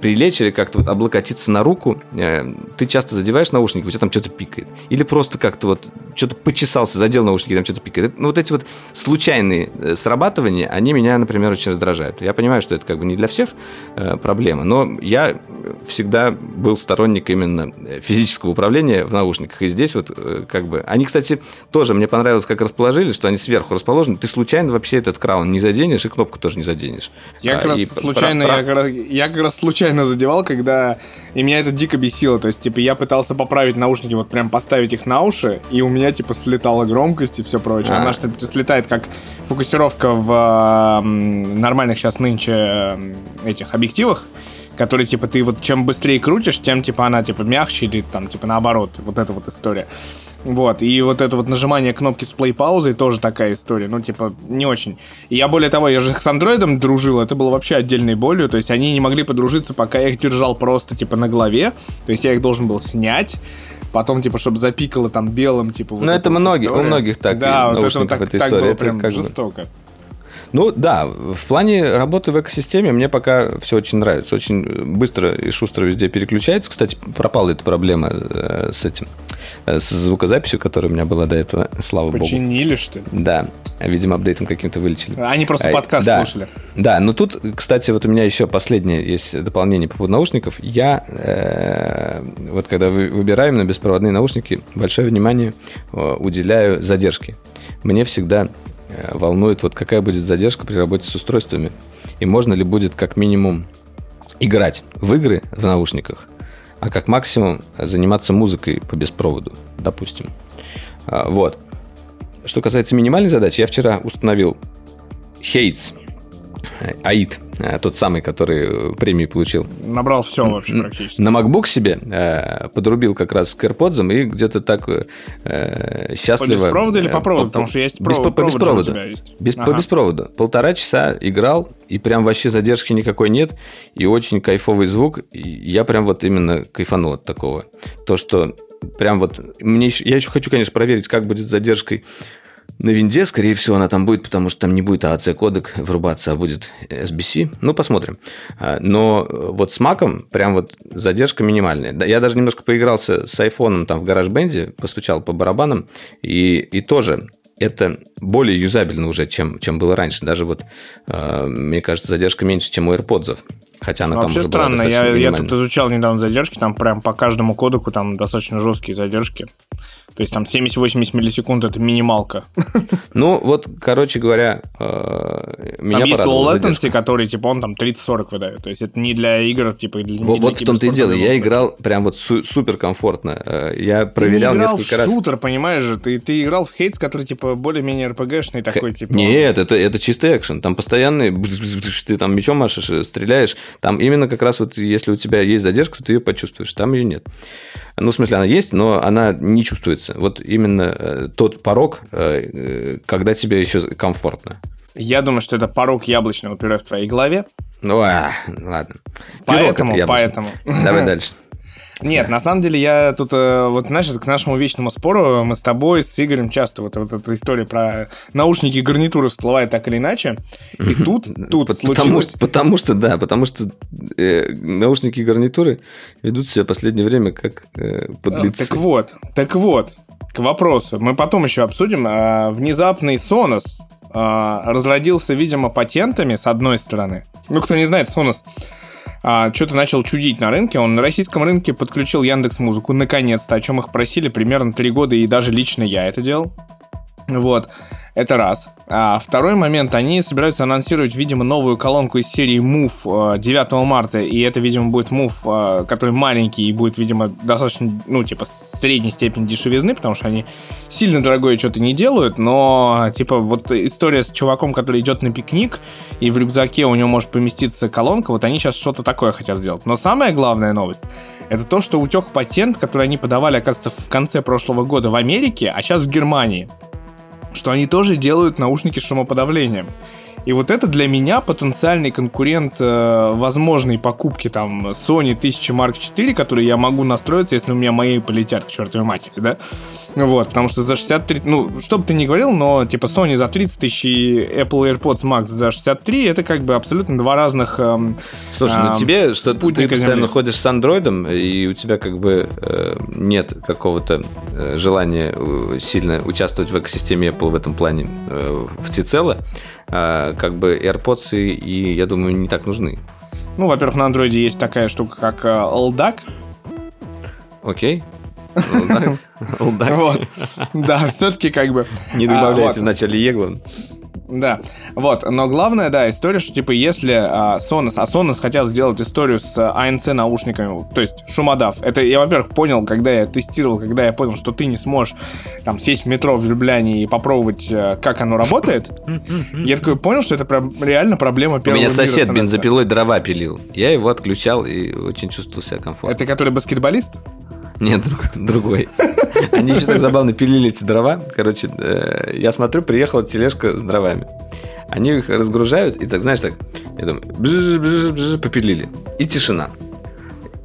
прилечь или как-то вот облокотиться на руку, э, ты часто задеваешь наушники, у тебя там что-то пикает. Или просто как-то вот что-то почесался, задел наушники, там что-то пикает. Ну, вот эти вот случайные э, срабатывания, они меня, например, очень раздражают. Я понимаю, что это как бы не для всех э, проблема, но я всегда был сторонник именно физического управления в наушниках. И здесь вот как бы... Они, кстати, тоже мне понравилось, как расположили, что они сверху расположены. Ты случайно вообще этот краун не заденешь, и кнопку тоже не заденешь. Я а, как раз случайно, про... я, как раз, я как раз случайно случайно задевал, когда... И меня это дико бесило. То есть, типа, я пытался поправить наушники, вот прям поставить их на уши, и у меня, типа, слетала громкость и все прочее. А. Она что типа, слетает как фокусировка в нормальных сейчас нынче этих объективах который, типа, ты вот чем быстрее крутишь, тем, типа, она, типа, мягче или там, типа, наоборот. Вот эта вот история. Вот, и вот это вот нажимание кнопки с плей-паузой тоже такая история, ну, типа, не очень. И я, более того, я же с андроидом дружил, это было вообще отдельной болью, то есть они не могли подружиться, пока я их держал просто, типа, на голове, то есть я их должен был снять, потом, типа, чтобы запикало там белым, типа... Вот ну, это многие, у многих так, да, вот это, так, так было прям это жестоко. Ну да, в плане работы в экосистеме мне пока все очень нравится. Очень быстро и шустро везде переключается. Кстати, пропала эта проблема э, с этим, э, с звукозаписью, которая у меня была до этого, слава Починили, богу. Починили, что ли? Да. Видимо, апдейтом каким-то вылечили. Они просто а, подкаст да, слушали. Да, но тут, кстати, вот у меня еще последнее есть дополнение по поводу наушников. Я, э, вот когда выбираем на беспроводные наушники, большое внимание э, уделяю задержке. Мне всегда Э, волнует, вот какая будет задержка при работе с устройствами, и можно ли будет как минимум играть в игры в наушниках, а как максимум заниматься музыкой по беспроводу, допустим. А, вот. Что касается минимальной задачи, я вчера установил Hates, AID, Э, тот самый, который премию получил. Набрал все вообще практически. На MacBook себе э, подрубил как раз к AirPods и где-то так э, счастливо... По беспроводу или по проводу? По, Потому что есть без, провод, по беспроводу. Есть. Без, ага. По беспроводу. Полтора часа играл, и прям вообще задержки никакой нет, и очень кайфовый звук. И я прям вот именно кайфанул от такого. То, что прям вот... Мне еще, я еще хочу, конечно, проверить, как будет с задержкой на винде, скорее всего, она там будет, потому что там не будет AAC кодек врубаться, а будет SBC. Ну, посмотрим. А, но вот с Mac прям вот задержка минимальная. Я даже немножко поигрался с айфоном там в гараж-бенде, постучал по барабанам, и, и тоже это более юзабельно уже, чем, чем было раньше. Даже вот, э, мне кажется, задержка меньше, чем у AirPods. Хотя она Вообще там странно, я, я тут изучал недавно задержки, там прям по каждому кодеку там достаточно жесткие задержки. То есть там 70-80 миллисекунд это минималка. Ну, вот, короче говоря, э, меня Там есть low latency, который, типа, он там 30-40 выдает. То есть это не для игр, типа, для Вот, в том-то и дело. Я играл прям вот супер комфортно. Э, я проверял несколько раз. шутер, понимаешь же. Ты, ты играл в Хейтс, который, типа, более-менее RPG-шный такой, типа... Нет, это, это чистый экшен. Там постоянный... Ты там мечом машешь, э, стреляешь. Там именно как раз вот, если у тебя есть задержка, то ты ее почувствуешь. Там ее нет. Ну, в смысле, она есть, но она не чувствуется. Вот именно э, тот порог, э, э, когда тебе еще комфортно. Я думаю, что это порог яблочного пюре в твоей голове. Ну, а, ладно. Поэтому, поэтому. Давай дальше. Нет, на самом деле я тут, э, вот знаешь, к нашему вечному спору мы с тобой, с Игорем часто вот, вот эта история про наушники и гарнитуры всплывает так или иначе. И тут, тут потому, случилось... Потому что, да, потому что э, наушники и гарнитуры ведут себя в последнее время как э, подлецы. Так вот, так вот, к вопросу. Мы потом еще обсудим. А, внезапный Sonos а, разродился, видимо, патентами, с одной стороны. Ну, кто не знает, Sonos а, что-то начал чудить на рынке. Он на российском рынке подключил Яндекс Музыку наконец-то, о чем их просили примерно три года, и даже лично я это делал. Вот. Это раз. А второй момент, они собираются анонсировать, видимо, новую колонку из серии Move 9 э, марта, и это, видимо, будет Move, э, который маленький и будет, видимо, достаточно, ну, типа, средней степени дешевизны, потому что они сильно дорогое что-то не делают, но, типа, вот история с чуваком, который идет на пикник, и в рюкзаке у него может поместиться колонка, вот они сейчас что-то такое хотят сделать. Но самая главная новость, это то, что утек патент, который они подавали, оказывается, в конце прошлого года в Америке, а сейчас в Германии что они тоже делают наушники с шумоподавлением. И вот это для меня потенциальный конкурент э, возможной покупки там Sony 1000 Mark IV, который я могу настроиться, если у меня мои полетят к чертовой матери, да? Вот, потому что за 63, ну, что бы ты ни говорил, но типа Sony за 30 тысяч и Apple AirPods Max за 63, это как бы абсолютно два разных эм, Слушай, ну эм, тебе, что ты постоянно Земли. ходишь с андроидом, и у тебя как бы э, нет какого-то э, желания э, сильно участвовать в экосистеме Apple в этом плане э, всецело, э, как бы AirPods и, и, я думаю, не так нужны. Ну, во-первых, на андроиде есть такая штука, как э, LDAC. Окей. Вот. Да, все-таки как бы... Не добавляйте в начале Еглан. Да, вот, но главная, да, история, что, типа, если а, Sonos, а Sonos хотят сделать историю с ANC наушниками, то есть шумодав, это я, во-первых, понял, когда я тестировал, когда я понял, что ты не сможешь, там, сесть в метро в Любляне и попробовать, э, как оно работает, я такой понял, что это прям реально проблема первого У меня сосед бензопилой дрова пилил, я его отключал и очень чувствовал себя комфортно. Это который баскетболист? Нет, друг, другой. Они еще так забавно пилили эти дрова. Короче, э, я смотрю, приехала тележка с дровами. Они их разгружают, и так, знаешь, так, я думаю, бжж, бжж, бжж, попилили. И тишина.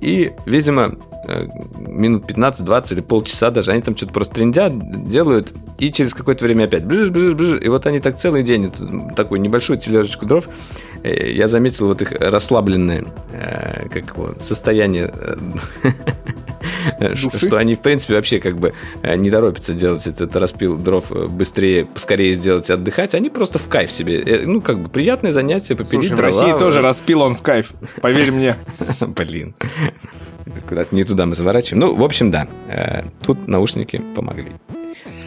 И, видимо, э, минут 15-20 или полчаса даже, они там что-то просто трендят, делают, и через какое-то время опять бжж, бжж, бжж, и вот они так целый день, такую небольшую тележечку дров, я заметил вот их расслабленное как его, состояние что они, в принципе, вообще как бы э, не торопятся делать этот распил дров э, быстрее, поскорее сделать и отдыхать. Они просто в кайф себе. Э, ну, как бы приятное занятие, попилить Слушай, дрова. в России тоже распил он в кайф, поверь мне. Блин. Куда-то не туда мы заворачиваем. Ну, в общем, да. Тут наушники помогли.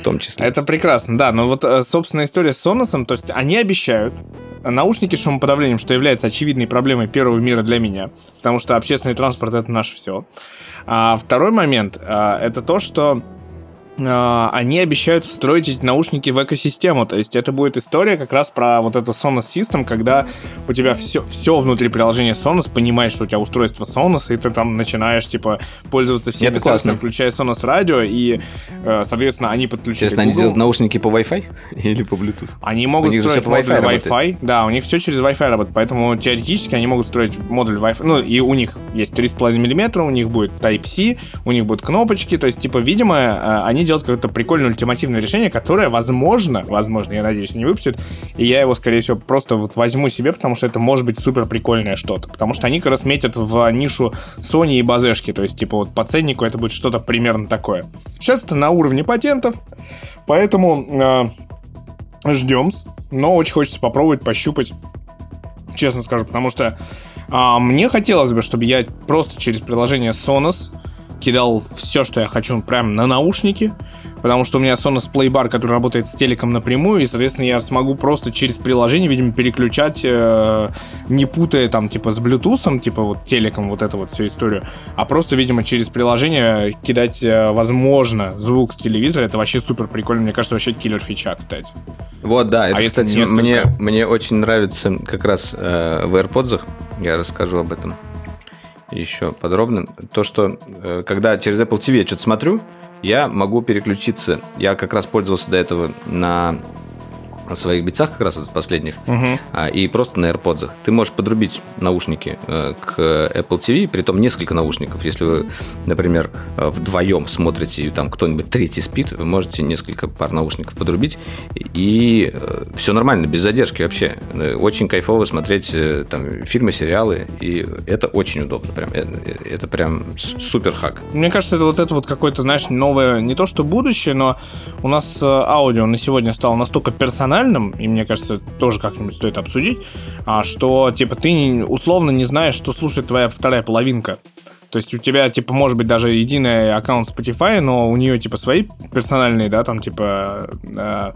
В том числе. Это прекрасно, да. Но вот, собственно, история с Sonos, то есть они обещают, наушники с шумоподавлением, что является очевидной проблемой первого мира для меня, потому что общественный транспорт это наше все. А второй момент а, это то, что они обещают встроить эти наушники в экосистему. То есть это будет история как раз про вот эту Sonos System, когда у тебя все, все внутри приложения Sonos, понимаешь, что у тебя устройство Sonos, и ты там начинаешь, типа, пользоваться всеми это сервисами, включая Sonos радио, и, э, соответственно, они подключают Честно, они делают наушники по Wi-Fi или по Bluetooth? Они могут строить модуль Wi-Fi. Wi-Fi. Да, у них все через Wi-Fi работает, поэтому теоретически они могут строить модуль Wi-Fi. Ну, и у них есть 3,5 мм, у них будет Type-C, у них будут кнопочки, то есть, типа, видимо, э, они делать какое-то прикольное ультимативное решение, которое, возможно, возможно, я надеюсь, не выпустят, и я его, скорее всего, просто вот возьму себе, потому что это может быть супер прикольное что-то, потому что они как раз метят в нишу Sony и базешки, то есть, типа, вот по ценнику это будет что-то примерно такое. Сейчас это на уровне патентов, поэтому... Э, Ждем. Но очень хочется попробовать, пощупать. Честно скажу, потому что а, мне хотелось бы, чтобы я просто через приложение Sonos кидал все, что я хочу, прямо на наушники потому что у меня Sonos Playbar, который работает с телеком напрямую, и, соответственно, я смогу просто через приложение, видимо, переключать, э, не путая там, типа, с Bluetooth, типа, вот телеком вот эту вот всю историю, а просто, видимо, через приложение кидать, э, возможно, звук с телевизора. Это вообще супер прикольно. Мне кажется, вообще киллер фича, кстати. Вот, да, это, а кстати, несколько... мне, мне очень нравится как раз э, в AirPods, я расскажу об этом еще подробно. То, что э, когда через Apple TV я что-то смотрю, я могу переключиться. Я как раз пользовался до этого на своих битцах как раз вот последних, угу. а, и просто на AirPods. Ты можешь подрубить наушники э, к Apple TV, при том несколько наушников. Если вы, например, э, вдвоем смотрите, и там кто-нибудь третий спит, вы можете несколько пар наушников подрубить, и э, все нормально, без задержки вообще. Э, очень кайфово смотреть э, там фильмы, сериалы, и это очень удобно. Прям, это, э, это прям супер хак. Мне кажется, это вот это вот какое-то, знаешь, новое, не то что будущее, но у нас аудио на сегодня стало настолько персональным, банальным, и мне кажется, тоже как-нибудь стоит обсудить, а, что, типа, ты условно не знаешь, что слушает твоя вторая половинка. То есть у тебя, типа, может быть даже единый аккаунт Spotify, но у нее, типа, свои персональные, да, там, типа, э,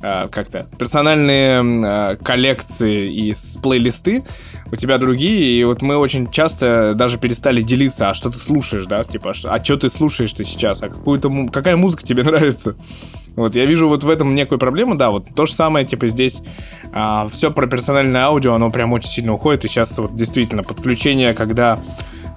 э, как-то, персональные э, коллекции и плейлисты, у тебя другие, и вот мы очень часто даже перестали делиться, а что ты слушаешь, да, типа, а что, а ты слушаешь ты сейчас, а какую-то, какая музыка тебе нравится? Вот я вижу вот в этом некую проблему, да, вот то же самое, типа здесь а, все про персональное аудио, оно прям очень сильно уходит, и сейчас вот действительно подключение, когда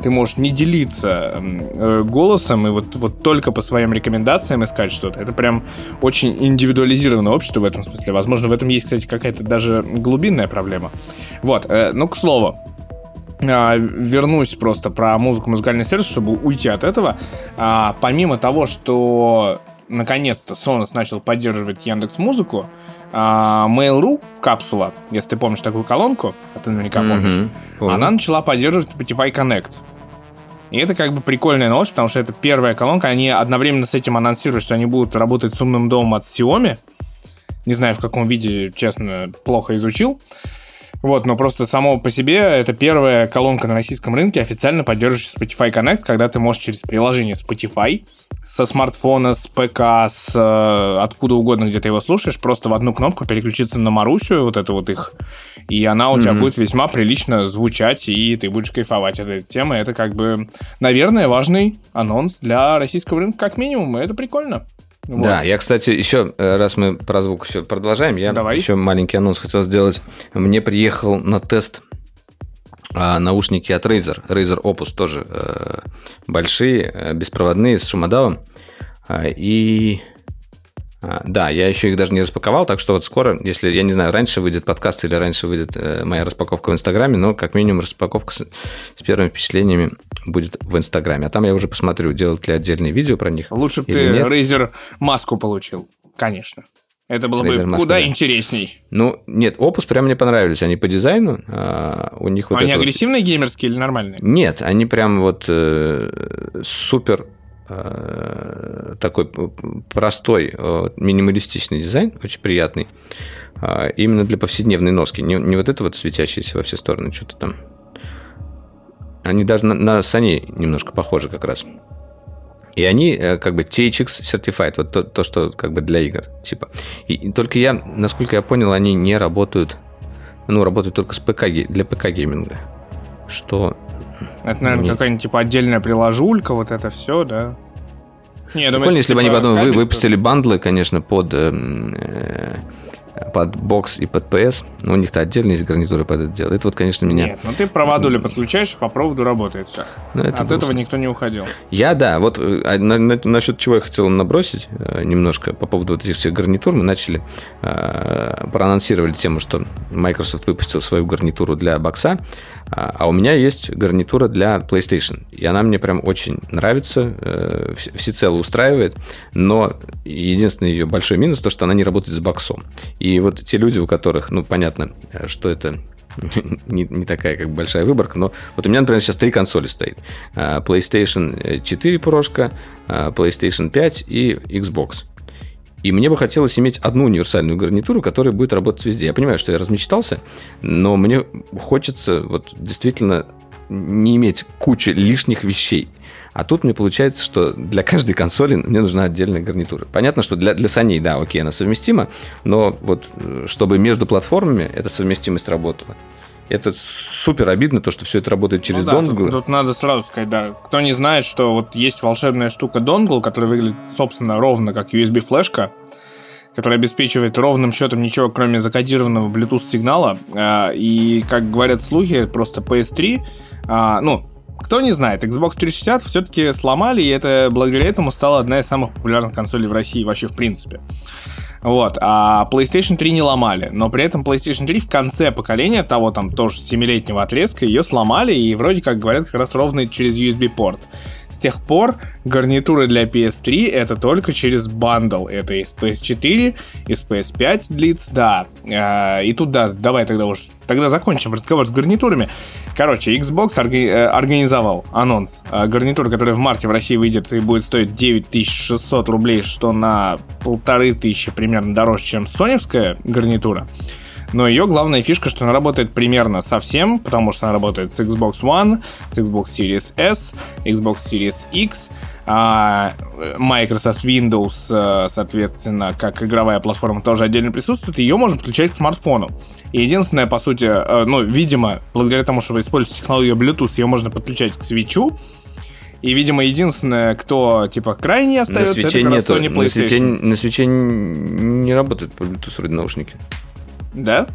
ты можешь не делиться э, голосом и вот, вот только по своим рекомендациям искать что-то. Это прям очень индивидуализированное общество в этом смысле. Возможно, в этом есть, кстати, какая-то даже глубинная проблема. Вот, э, ну, к слову, а, вернусь просто про музыку, музыкальный сервис, чтобы уйти от этого. А, помимо того, что наконец-то Sonos начал поддерживать Яндекс Музыку, а, Mail.ru капсула, если ты помнишь такую колонку, а ты наверняка помнишь, mm-hmm. она начала поддерживать Spotify Connect. И это как бы прикольная новость, потому что это первая колонка. Они одновременно с этим анонсируют, что они будут работать с умным домом от Xiaomi. Не знаю, в каком виде, честно, плохо изучил. Вот, но просто само по себе это первая колонка на российском рынке, официально поддерживающая Spotify Connect, когда ты можешь через приложение Spotify со смартфона, с ПК, с э, откуда угодно, где ты его слушаешь, просто в одну кнопку переключиться на Марусю, вот это вот их, и она у mm-hmm. тебя будет весьма прилично звучать, и ты будешь кайфовать от этой темы. Это как бы, наверное, важный анонс для российского рынка как минимум, и это прикольно. Вот. Да, я, кстати, еще, э, раз мы про звук все продолжаем, я Давай. еще маленький анонс хотел сделать. Мне приехал на тест а, наушники от Razer. Razer Opus тоже э, большие, э, беспроводные, с шумодавом. А, и а, да, я еще их даже не распаковал, так что вот скоро, если, я не знаю, раньше выйдет подкаст или раньше выйдет э, моя распаковка в Инстаграме, но как минимум распаковка с, с первыми впечатлениями будет в Инстаграме. А там я уже посмотрю, делают ли отдельные видео про них. Лучше бы ты нет. Razer маску получил, конечно. Это было Razer бы Mask, куда да. интересней. Ну, нет, Opus прям мне понравились. Они по дизайну, а у них вот Они агрессивные вот... геймерские или нормальные? Нет, они прям вот э, супер Э, такой простой, э, минималистичный дизайн, очень приятный. А, именно для повседневной носки. Не, не вот это вот светящееся во все стороны, что-то там. Они даже на, на Sony немножко похожи как раз. И они э, как бы THX Certified, вот то, то что как бы для игр, типа. И, и только я, насколько я понял, они не работают, ну, работают только с ПК, для ПК-гейминга. Что это, наверное, Нет. какая-нибудь типа отдельная приложулька, вот это все, да? Не, я думаю, если бы они потом вы, выпустили бандлы, конечно, под эм, э, под бокс и под PS. Но у них-то отдельно есть гарнитуры под это дело. Это вот, конечно, меня... Нет, ну ты проводули подключаешь, по проводу работает все. Ну, это От этого никто не уходил. Я, да. Вот э, а, на, на, насчет чего я хотел набросить э, немножко по поводу вот этих всех гарнитур. Мы начали, э, проанонсировали тему, что Microsoft выпустил свою гарнитуру для бокса. А, а у меня есть гарнитура для PlayStation. И она мне прям очень нравится, э, всецело устраивает. Но единственный ее большой минус, то, что она не работает с боксом. И вот те люди, у которых, ну, понятно, что это не, не такая как большая выборка, но вот у меня, например, сейчас три консоли стоит. А, PlayStation 4 прошка, а, PlayStation 5 и Xbox. И мне бы хотелось иметь одну универсальную гарнитуру, которая будет работать везде. Я понимаю, что я размечтался, но мне хочется вот действительно не иметь кучи лишних вещей. А тут мне получается, что для каждой консоли мне нужна отдельная гарнитура. Понятно, что для, для саней, да, окей, она совместима, но вот э, чтобы между платформами эта совместимость работала. Это супер обидно, то, что все это работает через ну, да, донгл. Тут, тут надо сразу сказать, да. Кто не знает, что вот есть волшебная штука донгл, которая выглядит, собственно, ровно как USB-флешка, которая обеспечивает ровным счетом ничего, кроме закодированного Bluetooth сигнала. А, и, как говорят слухи, просто PS3, а, ну, кто не знает, Xbox 360 все-таки сломали, и это благодаря этому стала одна из самых популярных консолей в России вообще в принципе. Вот, а PlayStation 3 не ломали, но при этом PlayStation 3 в конце поколения того там тоже 7-летнего отрезка ее сломали и вроде как говорят как раз ровно через USB-порт. С тех пор гарнитуры для PS3 это только через бандл. Это из PS4, из PS5 длится, да. А, и тут, да, давай тогда уж, тогда закончим разговор с гарнитурами. Короче, Xbox орги- э, организовал анонс э, гарнитуры, которая в марте в России выйдет и будет стоить 9600 рублей, что на полторы тысячи примерно дороже, чем соневская гарнитура. Но ее главная фишка, что она работает примерно со всем, потому что она работает с Xbox One, с Xbox Series S, Xbox Series X, а Microsoft Windows, э, соответственно, как игровая платформа тоже отдельно присутствует, ее можно подключать к смартфону. И единственное, по сути, э, ну, видимо, благодаря тому, что вы используете технологию Bluetooth, ее можно подключать к свечу, и, видимо, единственное, кто, типа, крайне остается, на свече это нету, Sony PlayStation. На свече, на свече не работают по Bluetooth вроде наушники. Да?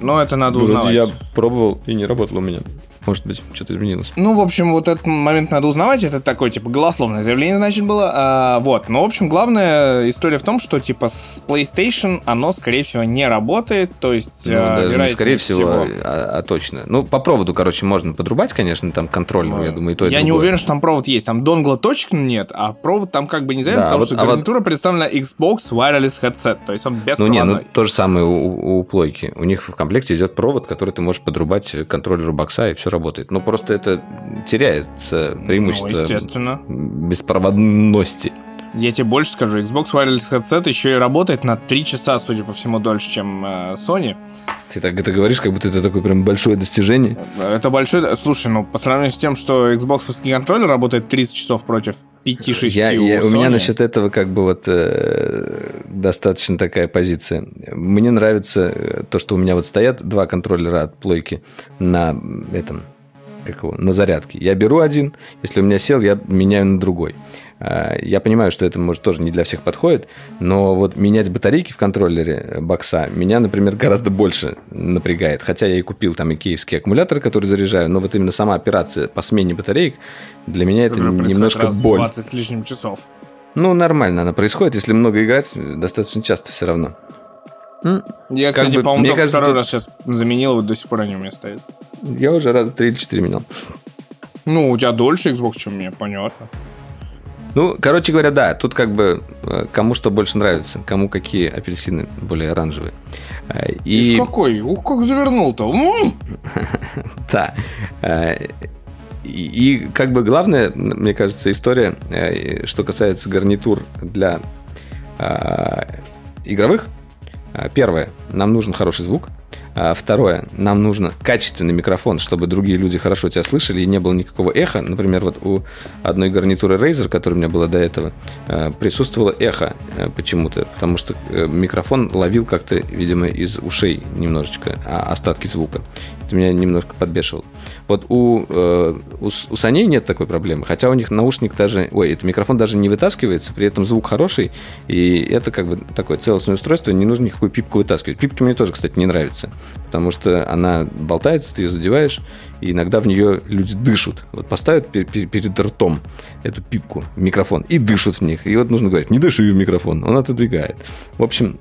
Но это надо Вроде узнавать. я пробовал и не работал у меня. Может быть, что-то изменилось. Ну, в общем, вот этот момент надо узнавать. Это такое, типа, голословное заявление, значит, было. А, вот. Но, в общем, главная история в том, что, типа, с PlayStation оно, скорее всего, не работает. То есть, ну, а, даже не скорее всего, всего. А, а точно. Ну, по проводу, короче, можно подрубать, конечно, там контроллер, я думаю, и то Я не уверен, что там провод есть. Там донгла точно нет, а провод там как бы не заявлен, да, потому вот, что а гарнитура вот... представлена Xbox Wireless Headset. То есть он без Ну, не, ну, то же самое у, у плойки. У них в комплекте идет провод, который ты можешь подрубать контроллеру бокса, и все работает. Но просто это теряется преимущество ну, естественно. беспроводности. Я тебе больше скажу, Xbox Wireless Headset еще и работает на 3 часа, судя по всему, дольше, чем э, Sony. Ты так это говоришь, как будто это такое прям большое достижение. Это большое... Слушай, ну, по сравнению с тем, что Xbox контроллер работает 30 часов против 5-6 я, у, я, у меня насчет этого как бы вот э, достаточно такая позиция. Мне нравится э, то, что у меня вот стоят два контроллера от плойки на этом как его, на зарядке. Я беру один, если у меня сел, я меняю на другой. А, я понимаю, что это, может, тоже не для всех подходит, но вот менять батарейки в контроллере бокса меня, например, гораздо больше напрягает. Хотя я и купил там и киевский аккумулятор, который заряжаю, но вот именно сама операция по смене батареек для меня это немножко боль. 20 с лишним часов. Ну, нормально она происходит, если много играть, достаточно часто все равно. Я, как кстати, по-моему, только кажется, второй раз сейчас заменил, вот до сих пор они у меня стоят. Я уже раза 3 или 4 менял. Ну, у тебя дольше Xbox, чем мне, понятно. Ну, короче говоря, да, тут как бы э, кому что больше нравится, кому какие апельсины более оранжевые. Э, и... Ишь какой, ух, как завернул-то. Да. Э, и как бы главная, мне кажется, история, что касается гарнитур для игровых. Первое, нам нужен хороший звук. А, второе, нам нужно качественный микрофон, чтобы другие люди хорошо тебя слышали и не было никакого эха. Например, вот у одной гарнитуры Razer, которая у меня была до этого, а, присутствовало эхо а, почему-то, потому что э, микрофон ловил как-то, видимо, из ушей немножечко остатки звука. Это меня немножко подбешивало. Вот у, э, у, у саней нет такой проблемы, хотя у них наушник даже, ой, это микрофон даже не вытаскивается, при этом звук хороший, и это как бы такое целостное устройство, не нужно никакую пипку вытаскивать. Пипки мне тоже, кстати, не нравятся потому что она болтается, ты ее задеваешь, и иногда в нее люди дышат. Вот поставят перед ртом эту пипку, микрофон, и дышат в них. И вот нужно говорить, не дыши в микрофон, он отодвигает. В общем,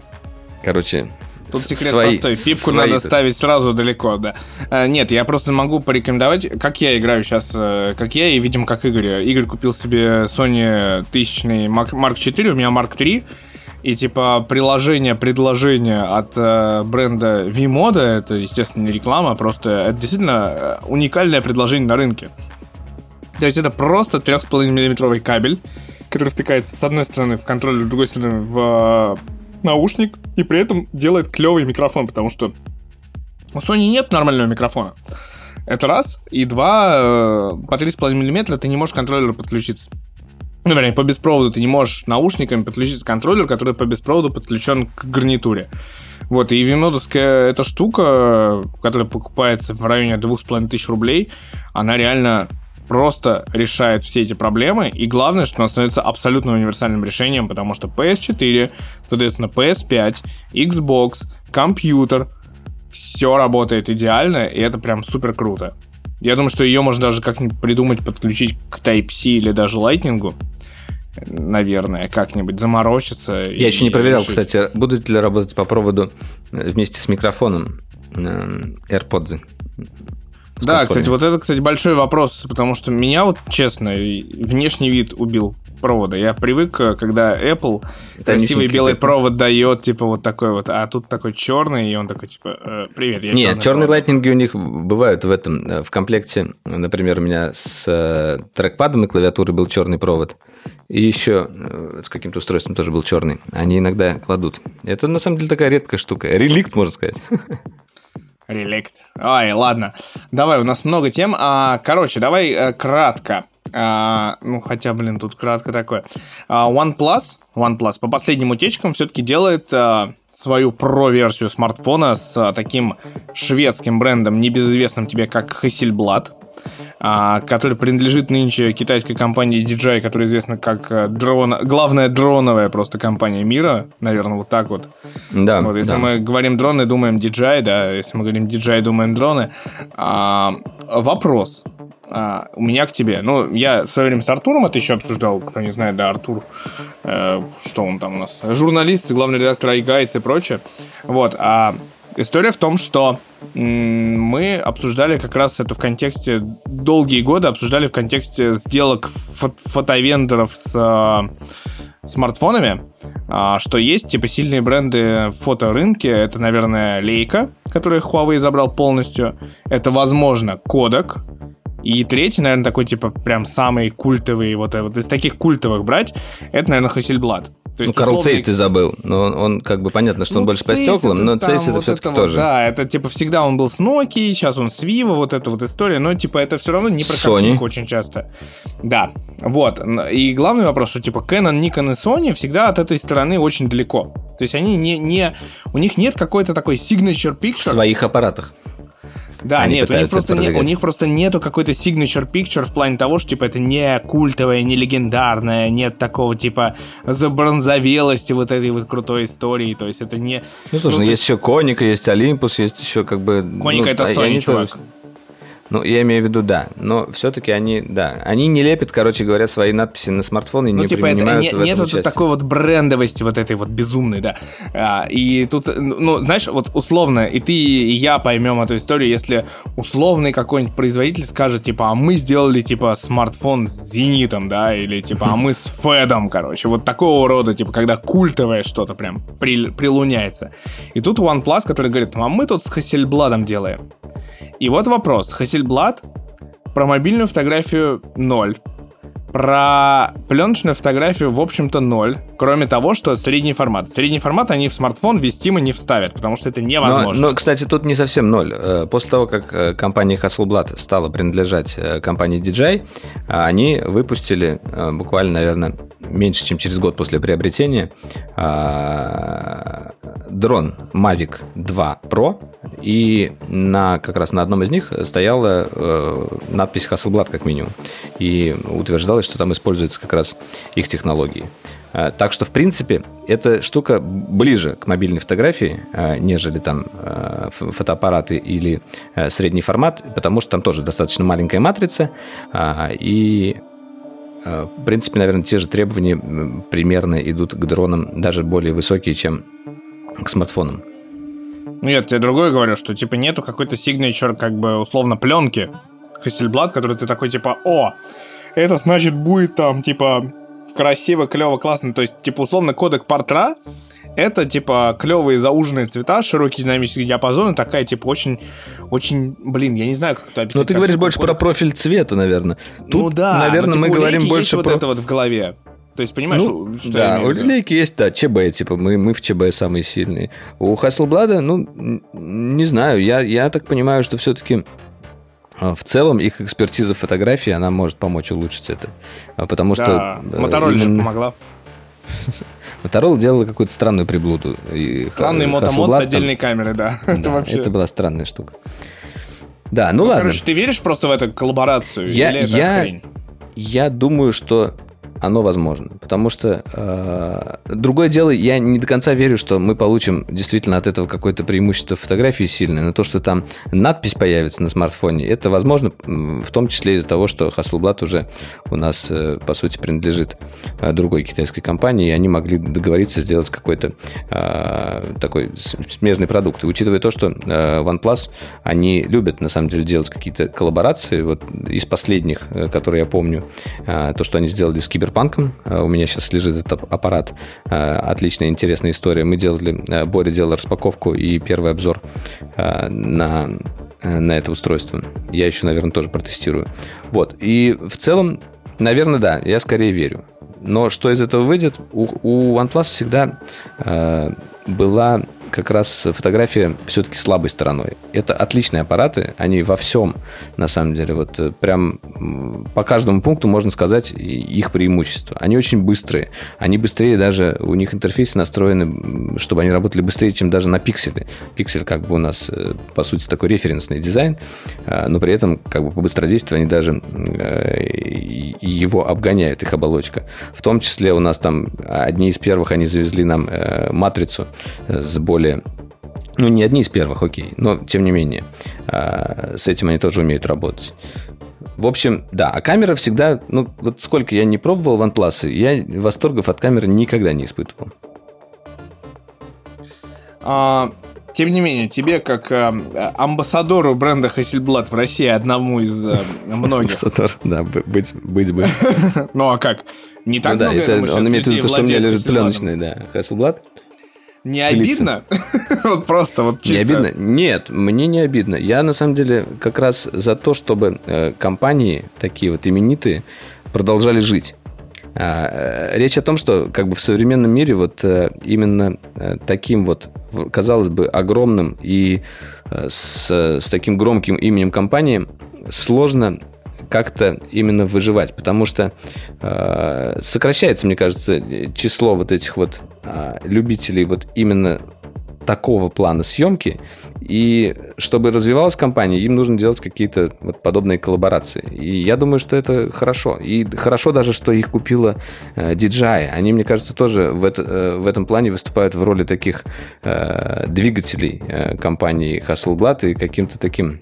короче, Тут секрет свои, простой. Пипку свои надо ставить сразу далеко, да. А, нет, я просто могу порекомендовать, как я играю сейчас, э, как я и, видимо, как Игорь. Игорь купил себе Sony тысячный Mark 4, у меня Mark 3. И типа приложение, предложение от э, бренда Vimoda, это, естественно, не реклама, просто это действительно э, уникальное предложение на рынке. То есть это просто 3,5 миллиметровый кабель, который втыкается с одной стороны в контроллер, с другой стороны в наушник, и при этом делает клевый микрофон, потому что у Sony нет нормального микрофона. Это раз. И два, э, по 3,5 мм ты не можешь к контроллеру подключиться. Ну, вернее, по беспроводу ты не можешь наушниками подключиться к контроллеру, который по беспроводу подключен к гарнитуре. Вот, и винодовская эта штука, которая покупается в районе 2500 рублей, она реально просто решает все эти проблемы, и главное, что она становится абсолютно универсальным решением, потому что PS4, соответственно, PS5, Xbox, компьютер, все работает идеально, и это прям супер круто. Я думаю, что ее можно даже как-нибудь придумать, подключить к Type-C или даже Lightning. Наверное, как-нибудь заморочиться. Я еще не проверял, решить. кстати, будут ли работать по проводу вместе с микрофоном э, AirPods. Да, кстати, вот это, кстати, большой вопрос, потому что меня вот, честно, внешний вид убил провода. Я привык, э, когда Apple это красивый белый это. провод дает, типа вот такой вот, а тут такой черный, и он такой, типа, э, привет, я Нет, черные лайтнинги у них бывают в этом, э, в комплекте. Например, у меня с трекпадом и клавиатурой был черный провод. И еще с каким-то устройством тоже был черный. Они иногда кладут. Это на самом деле такая редкая штука. Реликт, можно сказать. Реликт. Ай, ладно. Давай, у нас много тем. А, короче, давай а, кратко. А, ну, хотя, блин, тут кратко такое. А, OnePlus, OnePlus по последним утечкам все-таки делает а, свою про-версию смартфона с а, таким шведским брендом, небезызвестным тебе как Hasselblad который принадлежит нынче китайской компании DJI, которая известна как э, дрон, главная дроновая просто компания мира, наверное, вот так вот. Да. Вот, если да. мы говорим дроны, думаем DJI, да, если мы говорим DJI, думаем дроны. А, вопрос. А, у меня к тебе. Ну, я в свое время с Артуром это еще обсуждал, кто не знает, да, Артур, э, что он там у нас, журналист, главный редактор iGuides и прочее. Вот, а История в том, что мы обсуждали как раз это в контексте, долгие годы обсуждали в контексте сделок фото фотовендоров с э, смартфонами, э, что есть типа сильные бренды в фоторынке. Это, наверное, Leica, который Huawei забрал полностью. Это, возможно, Kodak. И третий, наверное, такой, типа, прям самый культовый, вот, вот из таких культовых брать, это, наверное, Hasselblad. То есть, ну, Карл. Цейс ты забыл. Но он, он как бы понятно, что ну, он больше по стеклам, но Цейс это вот все-таки это тоже. Вот, да, это типа всегда он был с Nokia, сейчас он с Vivo, вот эта вот история, но типа это все равно не про Sony. картинку очень часто. Да, вот. И главный вопрос, что типа Canon, Nikon и Sony всегда от этой стороны очень далеко. То есть они не, не у них нет какой-то такой signature picture. В своих аппаратах. Да, Они нет, у них, просто не, у них просто нету какой-то signature picture в плане того, что типа это не культовое, не легендарное, нет такого типа забронзовелости вот этой вот крутой истории, то есть это не... Ну, слушай, ну, ну есть еще Коника, есть Олимпус, есть еще как бы... Коника ну, это Sony, чувак. Тоже... Ну, я имею в виду, да. Но все-таки они, да, они не лепят, короче говоря, свои надписи на смартфоны и ну, не типа принимают это, не, в этом Нету такой вот брендовости вот этой вот безумной, да. А, и тут, ну, знаешь, вот условно, и ты, и я поймем эту историю, если условный какой-нибудь производитель скажет, типа, а мы сделали, типа, смартфон с Зенитом, да, или, типа, а мы с Федом, короче. Вот такого рода, типа, когда культовое что-то прям при, прилуняется. И тут OnePlus, который говорит, а мы тут с Hasselbladом делаем. И вот вопрос. Хасельблад про мобильную фотографию 0. Про пленочную фотографию, в общем-то, ноль. Кроме того, что средний формат. Средний формат они в смартфон вестимо не вставят, потому что это невозможно. Но, но кстати, тут не совсем ноль. Э, после того, как э, компания Hasselblad стала принадлежать э, компании DJI, они выпустили буквально, наверное, меньше, чем через год после приобретения дрон Mavic 2 Pro, и на, как раз на одном из них стояла надпись Hasselblad как минимум. И утверждалось, что там используются как раз их технологии. А, так что, в принципе, эта штука ближе к мобильной фотографии, а, нежели там а, фотоаппараты или средний формат, потому что там тоже достаточно маленькая матрица, и в принципе, наверное, те же требования примерно идут к дронам, даже более высокие, чем к смартфонам. Нет, я другое говорю, что типа нету какой-то signature, как бы условно пленки Hasselblad, который ты такой типа, о, это значит будет там, типа, красиво, клево, классно. То есть, типа, условно, кодек портра это, типа, клевые зауженные цвета, широкий динамический диапазон, и такая, типа, очень, очень, блин, я не знаю, как это объяснить. Ну, ты говоришь больше кодек. про профиль цвета, наверное. Тут, ну да, наверное, но, типа, мы говорим больше вот про... это вот в голове. То есть, понимаешь, ну, что да, у линейки есть, да, ЧБ, типа, мы, мы в ЧБ самые сильные. У Hasselblad, ну, не знаю, я, я так понимаю, что все-таки в целом их экспертиза фотографии, она может помочь улучшить это. А, потому что... Да, Motorola именно... же помогла. Motorola делала какую-то странную приблуду. Странный мотомод с отдельной камерой, да. да это, вообще... это была странная штука. Да, ну, ну ладно. Короче, ты веришь просто в эту коллаборацию? Я, или это я, я думаю, что оно возможно. Потому что э, другое дело, я не до конца верю, что мы получим действительно от этого какое-то преимущество фотографии сильное, но то, что там надпись появится на смартфоне, это возможно в том числе из-за того, что Hasselblad уже у нас, э, по сути, принадлежит э, другой китайской компании, и они могли договориться сделать какой-то э, такой смежный продукт. И учитывая то, что э, OnePlus, они любят, на самом деле, делать какие-то коллаборации, вот из последних, э, которые я помню, э, то, что они сделали с Кибер киберпанком. Э, у меня сейчас лежит этот аппарат. Э, отличная, интересная история. Мы делали, э, Боря делал распаковку и первый обзор на, на это устройство. Я еще, наверное, тоже протестирую. Вот. И в целом, наверное, да, я скорее верю. Но что из этого выйдет? У, у OnePlus всегда э, была как раз фотография все-таки слабой стороной. Это отличные аппараты, они во всем, на самом деле, вот э, прям по каждому пункту можно сказать их преимущество. Они очень быстрые, они быстрее даже, у них интерфейсы настроены, чтобы они работали быстрее, чем даже на пикселе. Пиксель как бы у нас, э, по сути, такой референсный дизайн, э, но при этом как бы по быстродействию они даже его обгоняют, их оболочка. В том числе у нас там одни из первых, они завезли нам матрицу с более ну, не одни из первых, окей, но тем не менее, а, с этим они тоже умеют работать. В общем, да, а камера всегда, ну, вот сколько я не пробовал OnePlus, я восторгов от камеры никогда не испытывал. А, тем не менее, тебе, как э, амбассадору бренда Hasselblad в России, одному из э, многих... Амбассадор, да, быть, быть бы. Ну, а как? Не так ну, много, Он имеет в виду, что у меня лежит пленочный, да, Hasselblad. Не обидно? вот просто вот чисто. Не обидно? Нет, мне не обидно. Я на самом деле как раз за то, чтобы э, компании такие вот именитые продолжали жить. А, э, речь о том, что как бы в современном мире вот э, именно таким вот, казалось бы, огромным и с, с таким громким именем компании сложно как-то именно выживать, потому что э, сокращается, мне кажется, число вот этих вот э, любителей вот именно такого плана съемки, и чтобы развивалась компания, им нужно делать какие-то вот подобные коллаборации. И я думаю, что это хорошо. И хорошо даже, что их купила э, DJI. Они, мне кажется, тоже в, это, э, в этом плане выступают в роли таких э, двигателей э, компании Hasselblad и каким-то таким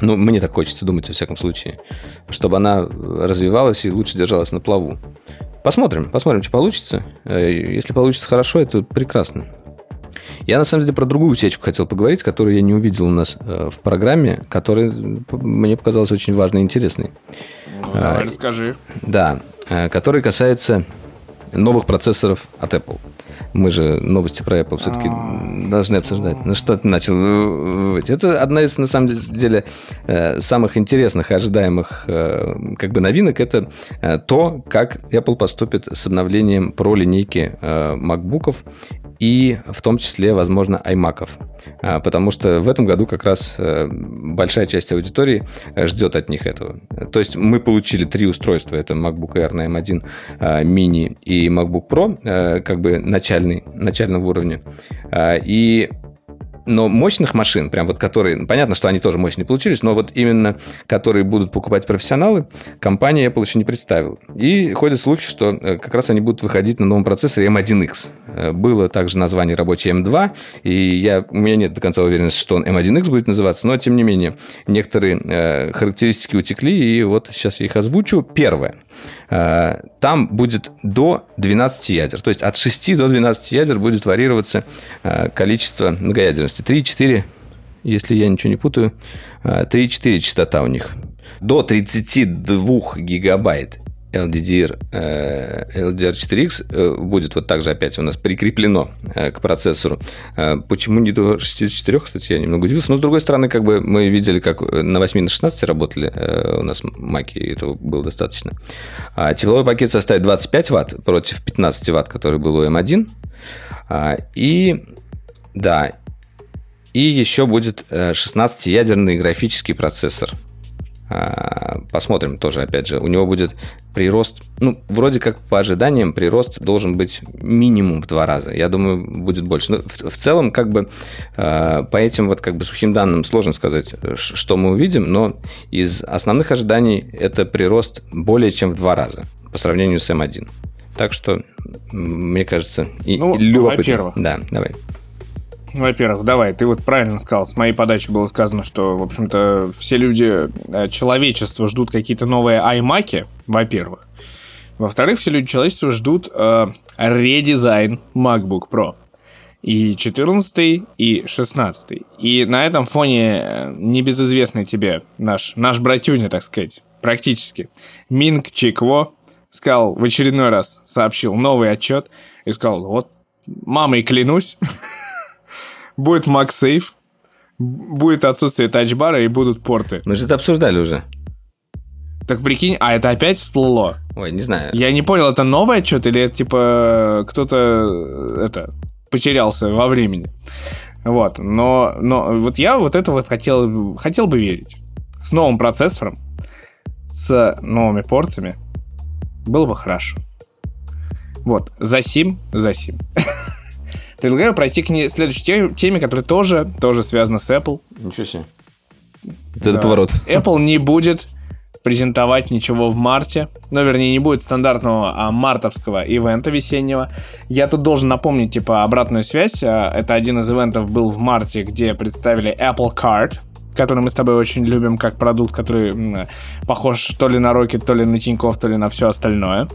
ну, мне так хочется думать, во всяком случае. Чтобы она развивалась и лучше держалась на плаву. Посмотрим, посмотрим, что получится. Э, если получится хорошо, это прекрасно. Я, на самом деле, про другую усечку хотел поговорить, которую я не увидел у нас э, в программе, которая мне показалась очень важной и интересной. Ну, а, расскажи. Да, который касается новых процессоров от Apple. Мы же новости про Apple все-таки а. должны обсуждать. Ну что ты начал? Это одна из, на самом деле, э, самых интересных, ожидаемых э, как бы новинок. Это э, то, как Apple поступит с обновлением про линейки MacBook'ов и в том числе, возможно, iMac'ов. А, потому что в этом году как раз большая часть аудитории ждет от них этого. То есть мы получили три устройства. Это MacBook Air на M1 mini и MacBook Pro, как бы начальный, начального уровня. А, и но мощных машин, прям вот которые, понятно, что они тоже мощные получились, но вот именно которые будут покупать профессионалы, компания Apple еще не представила. И ходят слухи, что э, как раз они будут выходить на новом процессоре M1X. Э, было также название рабочее M2, и я, у меня нет до конца уверенности, что он M1X будет называться, но тем не менее, некоторые э, характеристики утекли, и вот сейчас я их озвучу. Первое. Э, там будет до 12 ядер. То есть от 6 до 12 ядер будет варьироваться количество многоядерности. 3-4, если я ничего не путаю, 3-4 э, частота у них. До 32 гигабайт LDDR, LDR4X будет вот так же опять у нас прикреплено к процессору. Почему не до 64, кстати, я немного удивился. Но, с другой стороны, как бы мы видели, как на 8 на 16 работали у нас маки, и этого было достаточно. А тепловой пакет составит 25 ватт против 15 ватт, который был у M1. И да, и еще будет 16-ядерный графический процессор. А, посмотрим тоже, опять же. У него будет прирост, ну, вроде как по ожиданиям прирост должен быть минимум в два раза. Я думаю, будет больше. Но в, в целом, как бы, а, по этим вот как бы сухим данным сложно сказать, что мы увидим, но из основных ожиданий это прирост более чем в два раза по сравнению с M1. Так что, мне кажется, и, ну, любопытно. Во-первых. Да, давай. Во-первых, давай, ты вот правильно сказал, с моей подачи было сказано, что, в общем-то, все люди, э, человечество ждут какие-то новые iMac, во-первых. Во-вторых, все люди человечества ждут э, редизайн MacBook Pro. И 14 и 16 И на этом фоне э, небезызвестный тебе наш, наш братюня, так сказать, практически, Минг Чикво сказал в очередной раз, сообщил новый отчет и сказал, вот, мамой клянусь, будет MagSafe, будет отсутствие тачбара и будут порты. Мы же это обсуждали уже. Так прикинь, а это опять всплыло? Ой, не знаю. Я не понял, это новое что-то или это типа кто-то это потерялся во времени? Вот, но, но вот я вот это вот хотел, хотел бы верить. С новым процессором, с новыми портами было бы хорошо. Вот, за сим, за сим. Предлагаю пройти к ней следующей теме, которая тоже, тоже связана с Apple. Ничего себе. Это да. поворот. Apple не будет презентовать ничего в марте. Ну, вернее, не будет стандартного а мартовского ивента весеннего. Я тут должен напомнить, типа, обратную связь. А, это один из ивентов был в марте, где представили Apple Card, который мы с тобой очень любим как продукт, который похож то ли на Rocket, то ли на Тинькофф, то ли на все остальное.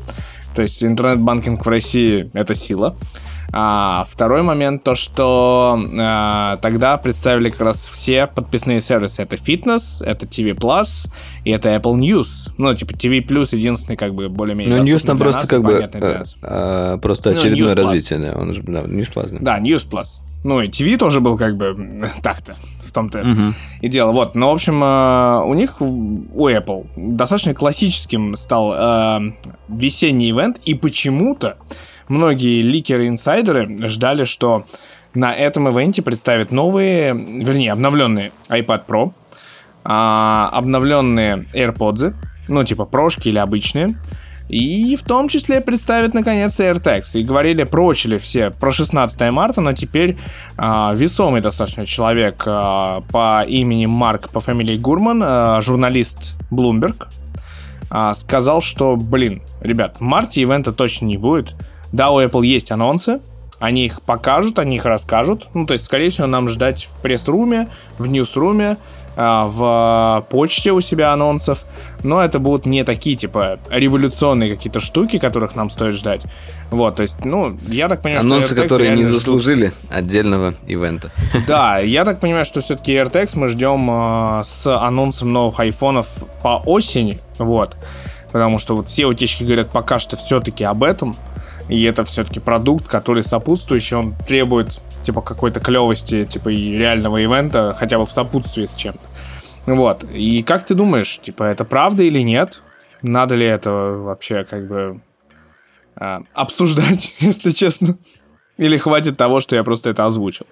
То есть интернет-банкинг в России — это сила. А второй момент, то что а, тогда представили как раз все подписные сервисы. Это Fitness, это TV Plus и это Apple News. Ну, типа TV Plus единственный как бы более-менее Ну, News там просто как бы а, а, просто ну, очередное ну, развитие, да. Он же, да, News Plus. Да. да, News Plus. Ну, и TV тоже был как бы так-то в том-то угу. и дело. Вот, но, в общем, у них, у Apple, достаточно классическим стал э, весенний ивент, и почему-то многие ликеры-инсайдеры ждали, что на этом ивенте представят новые, вернее, обновленные iPad Pro, а, обновленные AirPods, ну, типа прошки или обычные, и в том числе представят, наконец, AirTags. И говорили, прочили все про 16 марта, но теперь а, весомый достаточно человек а, по имени Марк, по фамилии Гурман, а, журналист Bloomberg, а, сказал, что, блин, ребят, в марте ивента точно не будет. Да, у Apple есть анонсы, они их покажут, они их расскажут. Ну, то есть, скорее всего, нам ждать в пресс-руме, в ньюс-руме, а, в почте у себя анонсов. Но это будут не такие, типа, революционные какие-то штуки, которых нам стоит ждать. Вот, то есть, ну, я так понимаю, Анонсы, что... Анонсы, которые не заслужили ждут... отдельного ивента. Да, я так понимаю, что все-таки AirTags мы ждем э, с анонсом новых айфонов по осени, вот. Потому что вот все утечки говорят пока что все-таки об этом. И это все-таки продукт, который сопутствующий, он требует типа какой-то клевости, типа и реального ивента, хотя бы в сопутствии с чем-то. Вот. И как ты думаешь, типа, это правда или нет? Надо ли это вообще как бы э, обсуждать, если честно? Или хватит того, что я просто это озвучил?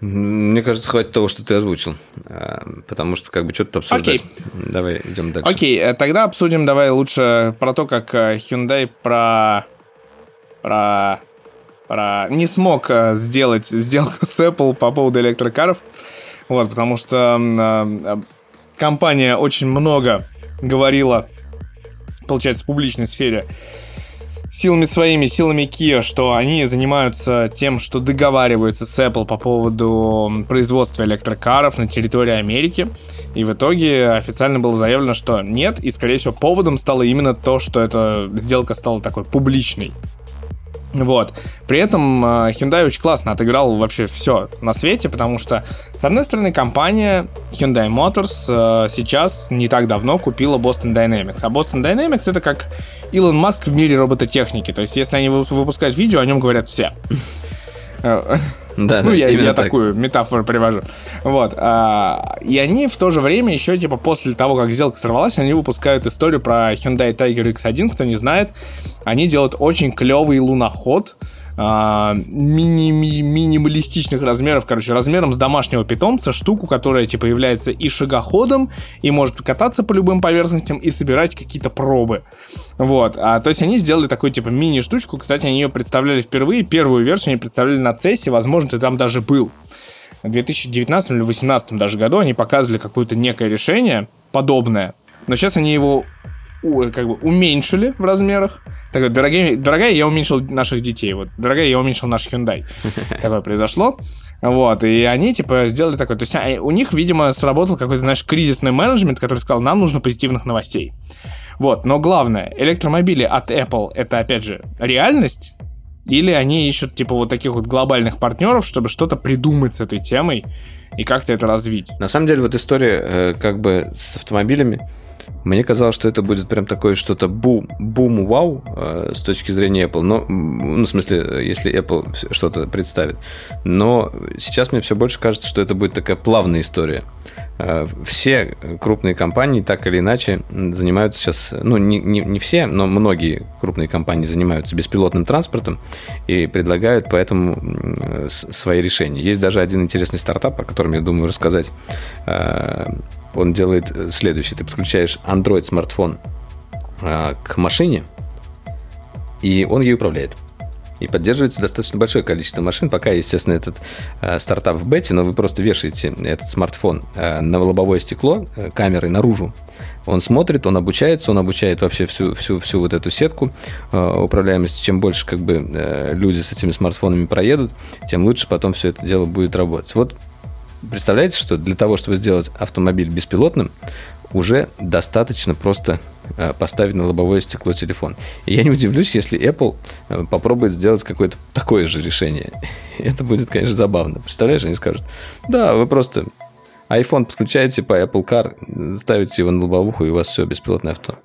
Мне кажется, хватит того, что ты озвучил. А, потому что как бы что-то обсуждать. Окей. Давай идем дальше. Окей, э, тогда обсудим давай лучше про то, как э, Hyundai про про, про не смог э, сделать сделку с Apple по поводу электрокаров. Вот, потому что э, компания очень много говорила, получается, в публичной сфере силами своими, силами Kia, что они занимаются тем, что договариваются с Apple по поводу производства электрокаров на территории Америки. И в итоге официально было заявлено, что нет, и, скорее всего, поводом стало именно то, что эта сделка стала такой публичной. Вот. При этом э, Hyundai очень классно отыграл вообще все на свете, потому что, с одной стороны, компания Hyundai Motors э, сейчас не так давно купила Boston Dynamics. А Boston Dynamics это как Илон Маск в мире робототехники. То есть, если они выпускают видео, о нем говорят все. Да, ну, я, я так. такую метафору привожу. Вот. А, и они в то же время еще, типа, после того, как сделка сорвалась, они выпускают историю про Hyundai Tiger X1. Кто не знает, они делают очень клевый луноход, а, мини минималистичных размеров, короче, размером с домашнего питомца, штуку, которая, типа, является и шагоходом, и может кататься по любым поверхностям, и собирать какие-то пробы. Вот. А, то есть они сделали такую, типа, мини-штучку. Кстати, они ее представляли впервые. Первую версию они представляли на CES, возможно, ты там даже был. В 2019 или 2018 даже году они показывали какое-то некое решение подобное. Но сейчас они его как бы уменьшили в размерах. Такой, дорогие, дорогая, я уменьшил наших детей. Вот, дорогая, я уменьшил наш Hyundai. Такое произошло. Вот, и они, типа, сделали такое. То есть а, у них, видимо, сработал какой-то, знаешь, кризисный менеджмент, который сказал, нам нужно позитивных новостей. Вот, но главное, электромобили от Apple это, опять же, реальность, или они ищут, типа, вот таких вот глобальных партнеров, чтобы что-то придумать с этой темой и как-то это развить. На самом деле, вот история э, как бы с автомобилями, мне казалось, что это будет прям такое что-то бум, бум, вау э, с точки зрения Apple. Но, ну, в смысле, если Apple что-то представит. Но сейчас мне все больше кажется, что это будет такая плавная история. Э, все крупные компании так или иначе занимаются сейчас, ну, не, не, не все, но многие крупные компании занимаются беспилотным транспортом и предлагают поэтому свои решения. Есть даже один интересный стартап, о котором я думаю рассказать э, он делает э, следующее. Ты подключаешь Android смартфон э, к машине, и он ей управляет. И поддерживается достаточно большое количество машин. Пока, естественно, этот э, стартап в бете, но вы просто вешаете этот смартфон э, на лобовое стекло э, камерой наружу. Он смотрит, он обучается, он обучает вообще всю, всю, всю вот эту сетку э, управляемости. Чем больше как бы э, люди с этими смартфонами проедут, тем лучше потом все это дело будет работать. Вот представляете, что для того, чтобы сделать автомобиль беспилотным, уже достаточно просто э, поставить на лобовое стекло телефон. И я не удивлюсь, если Apple э, попробует сделать какое-то такое же решение. Это будет, конечно, забавно. Представляешь, они скажут, да, вы просто iPhone подключаете по Apple Car, ставите его на лобовуху, и у вас все, беспилотное авто.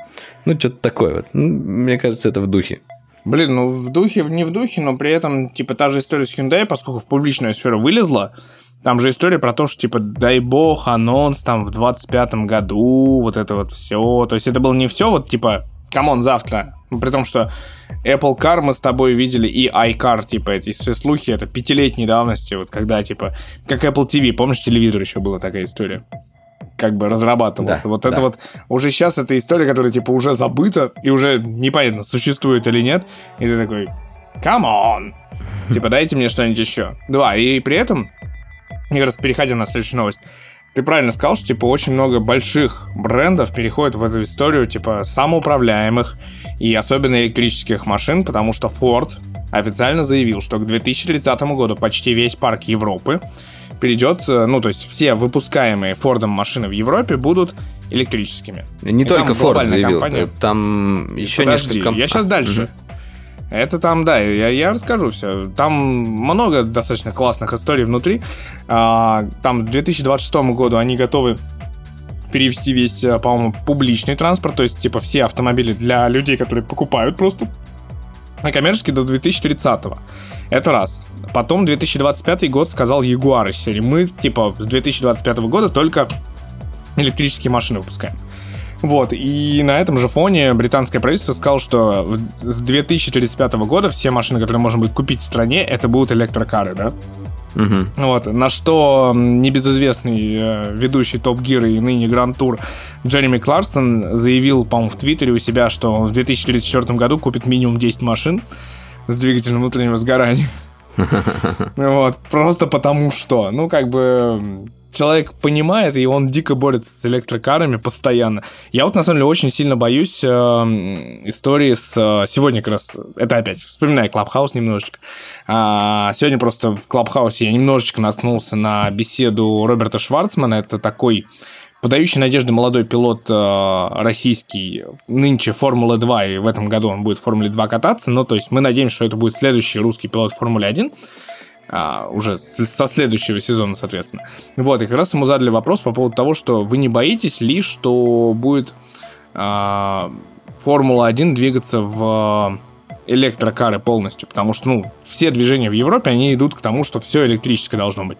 Ну, что-то такое вот. Ну, мне кажется, это в духе. Блин, ну в духе, не в духе, но при этом, типа, та же история с Hyundai, поскольку в публичную сферу вылезла, там же история про то, что, типа, дай бог, анонс там в 25-м году, вот это вот все. То есть это было не все вот, типа, come on, завтра. При том, что Apple Car мы с тобой видели и iCar, типа, эти все слухи, это пятилетней давности, вот когда, типа, как Apple TV, помнишь, телевизор еще была такая история? как бы разрабатывался. Да, вот да. это вот уже сейчас эта история, которая типа уже забыта и уже непонятно, существует или нет. И ты такой, come on, типа дайте мне что-нибудь еще. Два. И при этом и раз переходя на следующую новость, ты правильно сказал, что типа очень много больших брендов переходят в эту историю типа самоуправляемых и особенно электрических машин, потому что Ford официально заявил, что к 2030 году почти весь парк Европы перейдет, э, ну то есть все выпускаемые Фордом машины в Европе будут электрическими. Не и только Ford заявил, компания... там еще Подожди, несколько... Я сейчас дальше. Угу. Это там, да, я, я расскажу все. Там много достаточно классных историй внутри. А, там к 2026 году они готовы перевести весь, э, по-моему, публичный транспорт, то есть, типа, все автомобили для людей, которые покупают просто, а коммерчески до 2030 -го. Это раз. Потом 2025 год сказал из серии. Мы, типа, с 2025 года только электрические машины выпускаем. Вот, и на этом же фоне британское правительство сказало, что с 2035 года все машины, которые можно будет купить в стране, это будут электрокары, да? Угу. Вот, на что небезызвестный э, ведущий Топ Гир и ныне Гранд Тур Джереми Кларксон заявил, по-моему, в Твиттере у себя, что в 2034 году купит минимум 10 машин с двигателем внутреннего сгорания. Вот, просто потому что. Ну, как бы человек понимает, и он дико борется с электрокарами постоянно. Я вот, на самом деле, очень сильно боюсь э, истории с... Э, сегодня как раз... Это опять, вспоминаю Клабхаус немножечко. А, сегодня просто в Клабхаусе я немножечко наткнулся на беседу Роберта Шварцмана. Это такой подающий надежды молодой пилот э, российский, нынче Формулы 2, и в этом году он будет в Формуле 2 кататься, ну, то есть мы надеемся, что это будет следующий русский пилот в Формуле 1, а, уже со следующего сезона, соответственно. Вот, и как раз ему задали вопрос по поводу того, что вы не боитесь ли, что будет а, Формула-1 двигаться в электрокары полностью, потому что, ну, все движения в Европе, они идут к тому, что все электрическое должно быть.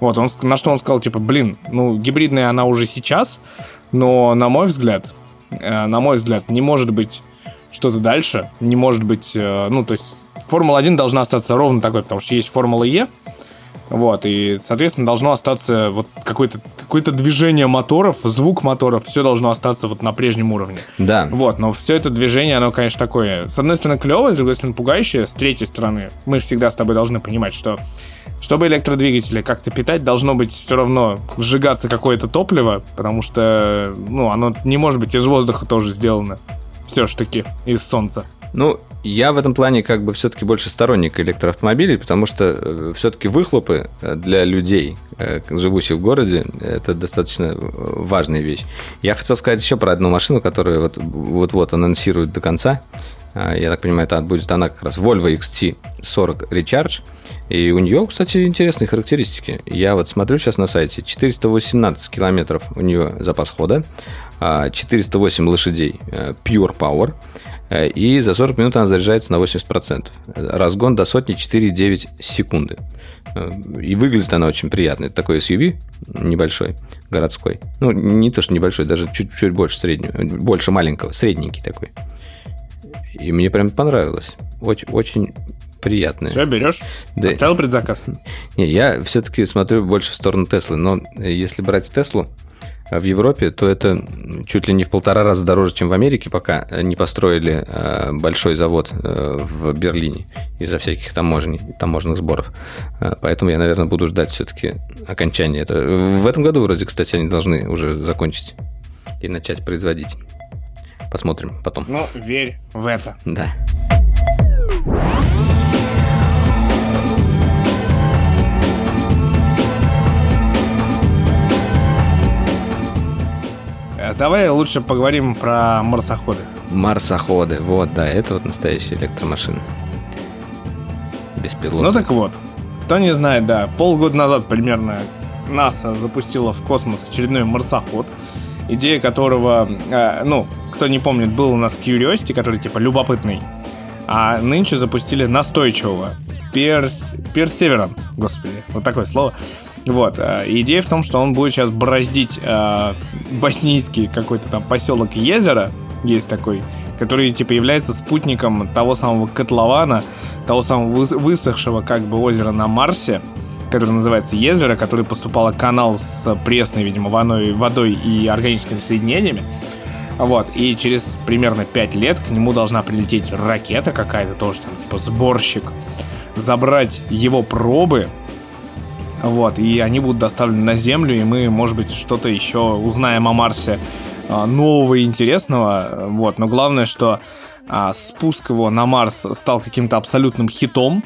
Вот, он, на что он сказал, типа, блин, ну, гибридная она уже сейчас, но, на мой взгляд, э, на мой взгляд, не может быть что-то дальше, не может быть, э, ну, то есть Формула-1 должна остаться ровно такой, потому что есть Формула Е, вот, и, соответственно, должно остаться вот какое-то какое движение моторов, звук моторов, все должно остаться вот на прежнем уровне. Да. Вот, но все это движение, оно, конечно, такое, с одной стороны, клевое, с другой стороны, пугающее, с третьей стороны, мы всегда с тобой должны понимать, что чтобы электродвигатели как-то питать, должно быть все равно сжигаться какое-то топливо, потому что, ну, оно не может быть из воздуха тоже сделано. Все ж таки, из солнца. Ну, я в этом плане как бы все-таки больше сторонник электроавтомобилей, потому что э, все-таки выхлопы э, для людей, э, живущих в городе, это достаточно важная вещь. Я хотел сказать еще про одну машину, которую вот-вот анонсируют до конца. Я так понимаю, это будет она как раз Volvo XT40 Recharge. И у нее, кстати, интересные характеристики. Я вот смотрю сейчас на сайте. 418 километров у нее запас хода, 408 а лошадей Pure Power – Э, и за 40 минут она заряжается на 80%. Разгон до сотни 4,9 секунды. Э, и выглядит она очень приятно. Это такой SUV небольшой, городской. Ну, не то, что небольшой, даже чуть-чуть больше среднего, больше маленького, средненький такой. И мне прям понравилось. Очень, очень приятное. Все, берешь? Да. Оставил предзаказ? Не, я все-таки смотрю больше в сторону Теслы. Но если брать Теслу, в Европе, то это чуть ли не в полтора раза дороже, чем в Америке, пока не построили э, большой завод э, в Берлине из-за всяких таможней, таможенных сборов. Э, поэтому я, наверное, буду ждать все-таки окончания. Это... В этом году, вроде, кстати, они должны уже закончить и начать производить. Посмотрим потом. Ну, верь в это. Да. Давай лучше поговорим про марсоходы. Марсоходы, вот, да, это вот настоящие электромашины. Беспилотные. Ну так вот, кто не знает, да, полгода назад примерно НАСА запустила в космос очередной марсоход, идея которого, э, ну, кто не помнит, был у нас Curiosity, который типа любопытный, а нынче запустили настойчивого Перс... Perseverance, господи, вот такое слово. Вот. Э, идея в том, что он будет сейчас бороздить э, боснийский какой-то там поселок Езера, есть такой, который типа является спутником того самого котлована, того самого высохшего как бы озера на Марсе, который называется Езеро, который поступало канал с пресной, видимо, водой и органическими соединениями. Вот, и через примерно 5 лет к нему должна прилететь ракета какая-то, тоже там, типа сборщик, забрать его пробы, вот, и они будут доставлены на Землю, и мы, может быть, что-то еще узнаем о Марсе а, нового и интересного. Вот, но главное, что а, спуск его на Марс стал каким-то абсолютным хитом.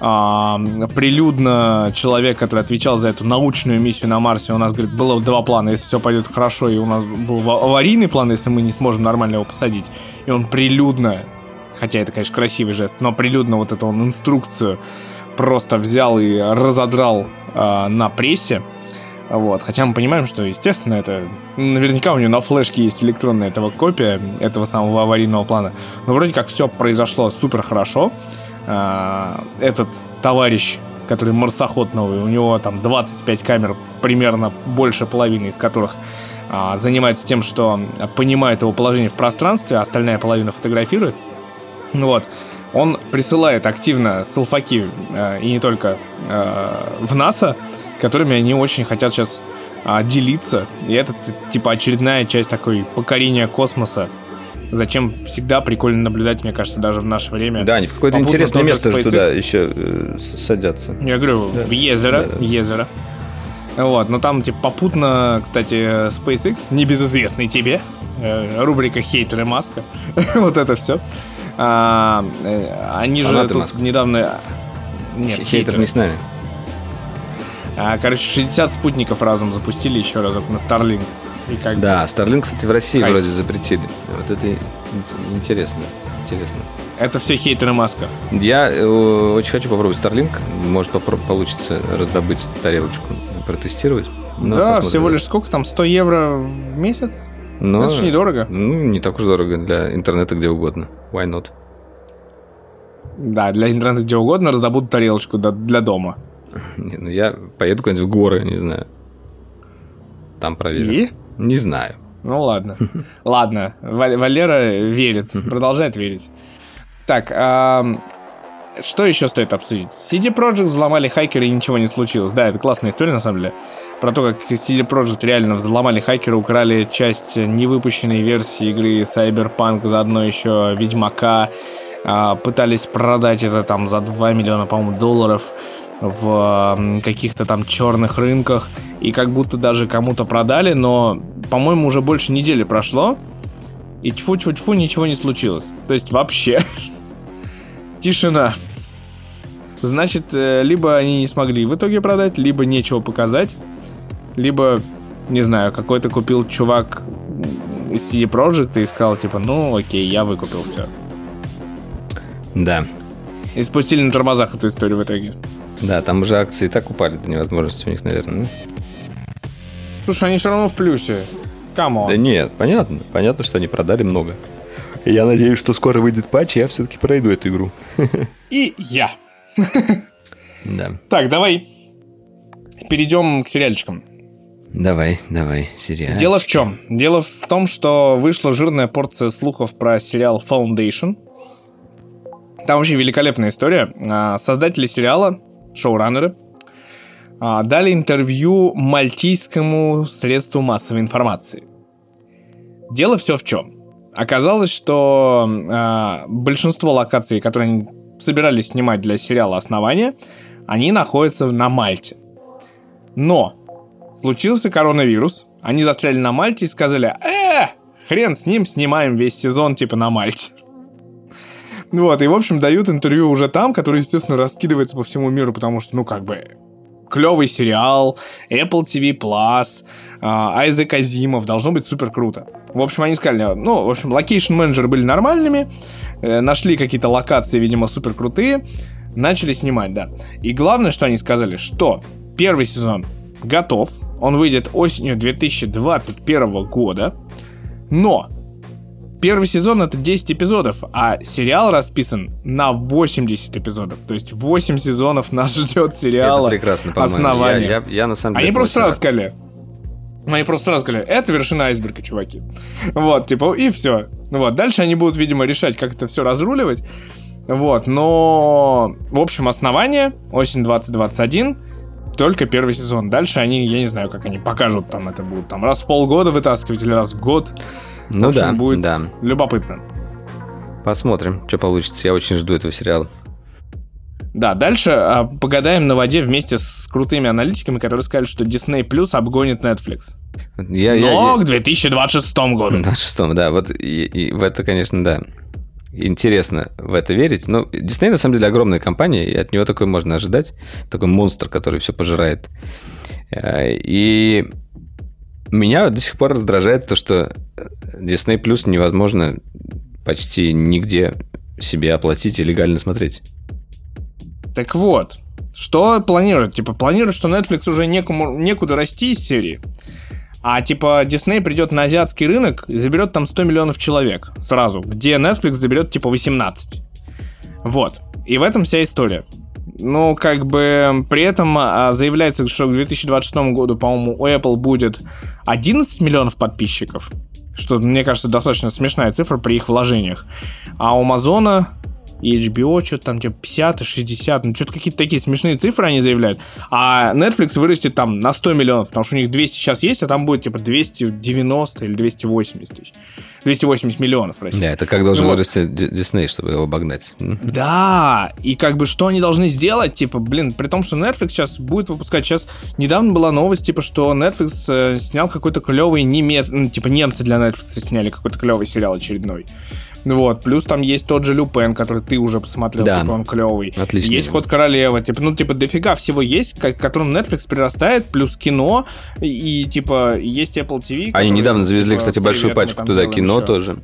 Прилюдно человек, который отвечал за эту научную миссию на Марсе, у нас, говорит, было два плана. Если все пойдет хорошо, и у нас был аварийный план, если мы не сможем нормально его посадить. И он прилюдно, хотя это, конечно, красивый жест, но прилюдно вот эту он инструкцию просто взял и разодрал э, на прессе. Вот. Хотя мы понимаем, что, естественно, это наверняка у него на флешке есть электронная этого копия этого самого аварийного плана. Но вроде как все произошло супер хорошо. Э, этот товарищ, который марсоход новый, у него там 25 камер, примерно больше половины из которых э, занимается тем, что понимает его положение в пространстве, а остальная половина фотографирует. Вот он присылает активно селфаки, э, и не только, э, в НАСА, которыми они очень хотят сейчас э, делиться. И это, типа, очередная часть такой покорения космоса. Зачем всегда прикольно наблюдать, мне кажется, даже в наше время. Да, они в какое-то интересное место же туда еще э, садятся. Я говорю, да. в Езеро, да, да. Езеро. Вот, но там, типа, попутно, кстати, SpaceX, небезызвестный тебе, э, рубрика «Хейтеры Маска», вот это все. А, э, они же тут Маск. недавно... Нет, хейтер, хейтер не с нами. А, короче, 60 спутников разом запустили еще разок на Starlink. И как да, Starlink, кстати, в России Кайф. вроде запретили. Вот это интересно. Интересно. Это все хейтеры Маска. Я э, очень хочу попробовать Starlink. Может, попро- получится раздобыть тарелочку, протестировать. Но да, посмотрим. всего лишь сколько там? 100 евро в месяц? Но, это же недорого. Ну, не так уж дорого для интернета где угодно. Why not? Да, для интернета где угодно раздобудут тарелочку для дома. Не, ну я поеду куда-нибудь в горы, не знаю. Там проверю. И? Не знаю. Ну ладно. Ладно, Валера верит, продолжает верить. Так, что еще стоит обсудить? CD Projekt взломали хакеры и ничего не случилось. Да, это классная история на самом деле. Про то, как CD Projekt реально взломали хакеры, украли часть невыпущенной версии игры Cyberpunk, заодно еще Ведьмака. А, пытались продать это там за 2 миллиона, по-моему, долларов в каких-то там черных рынках и как будто даже кому-то продали, но, по-моему, уже больше недели прошло, и тьфу-тьфу-тьфу ничего не случилось. То есть вообще тишина. Значит, э, либо они не смогли в итоге продать, либо нечего показать, либо, не знаю, какой-то купил чувак из CD Projekt и сказал, типа, ну окей, я выкупил все. Да. И спустили на тормозах эту историю в итоге. Да, там уже акции так упали до невозможности у них, наверное. Слушай, они все равно в плюсе. Кому? Да нет, понятно. Понятно, что они продали много. И я надеюсь, что скоро выйдет патч, и я все-таки пройду эту игру. И я. Да. Так, давай перейдем к сериальчикам. Давай, давай, сериал. Дело в чем? Дело в том, что вышла жирная порция слухов про сериал Foundation. Там вообще великолепная история. А, создатели сериала шоураннеры, а, дали интервью мальтийскому средству массовой информации. Дело все в чем. Оказалось, что э, большинство локаций, которые они собирались снимать для сериала «Основание», они находятся на Мальте. Но случился коронавирус, они застряли на Мальте и сказали, э, хрен с ним, снимаем весь сезон типа на Мальте. Вот, и, в общем, дают интервью уже там, который, естественно, раскидывается по всему миру, потому что, ну, как бы, клевый сериал, Apple TV+, Plus, Айзек Азимов, должно быть супер круто. В общем, они сказали, ну, в общем, location менеджеры были нормальными, э, нашли какие-то локации, видимо, супер крутые, начали снимать, да. И главное, что они сказали, что первый сезон готов, он выйдет осенью 2021 года, но Первый сезон это 10 эпизодов, а сериал расписан на 80 эпизодов. То есть 8 сезонов нас ждет сериала. Это прекрасно, по-моему. Основание. Я, я, я на самом деле... Они просто сразу сказали, они просто сразу сказали, это вершина айсберга, чуваки. Вот, типа, и все. Вот, дальше они будут, видимо, решать, как это все разруливать. Вот, но, в общем, основание, осень 2021, только первый сезон. Дальше они, я не знаю, как они покажут там это будут, там раз в полгода вытаскивать или раз в год. Ну общем, да, будет да. любопытно. Посмотрим, что получится. Я очень жду этого сериала. Да, дальше а, погадаем на воде вместе с крутыми аналитиками, которые сказали, что Disney Plus обгонит Netflix. Я, Но я, к 2026 году. 2026, да, вот и, и в это, конечно, да. Интересно в это верить. Но Disney на самом деле огромная компания, и от него такое можно ожидать. Такой монстр, который все пожирает. Э, и меня до сих пор раздражает то, что Disney Plus невозможно почти нигде себе оплатить и легально смотреть. Так вот, что планируют? Типа, планируют, что Netflix уже некому, некуда расти из серии. А типа Disney придет на азиатский рынок и заберет там 100 миллионов человек сразу, где Netflix заберет типа 18. Вот. И в этом вся история. Ну, как бы при этом а, заявляется, что к 2026 году, по-моему, у Apple будет 11 миллионов подписчиков. Что, мне кажется, достаточно смешная цифра при их вложениях. А у Амазона и HBO что-то там типа 50 и 60, ну что-то какие-то такие смешные цифры они заявляют. А Netflix вырастет там на 100 миллионов, потому что у них 200 сейчас есть, а там будет типа 290 или 280 тысяч. 280 миллионов, простите. Да, это как должен ну, вырасти Дисней, чтобы его обогнать. Да, и как бы что они должны сделать, типа, блин, при том, что Netflix сейчас будет выпускать, сейчас недавно была новость, типа, что Netflix э, снял какой-то клевый немец, ну, типа, немцы для Netflix сняли какой-то клевый сериал очередной. Вот, плюс там есть тот же Люпен, который ты уже посмотрел, да. типа он клевый. Отлично. Есть Ход Королева, типа, ну, типа, дофига всего есть, к которым Netflix прирастает, плюс кино, и, типа, есть Apple TV. Они недавно завезли, типа, кстати, большую пачку туда кино еще. тоже.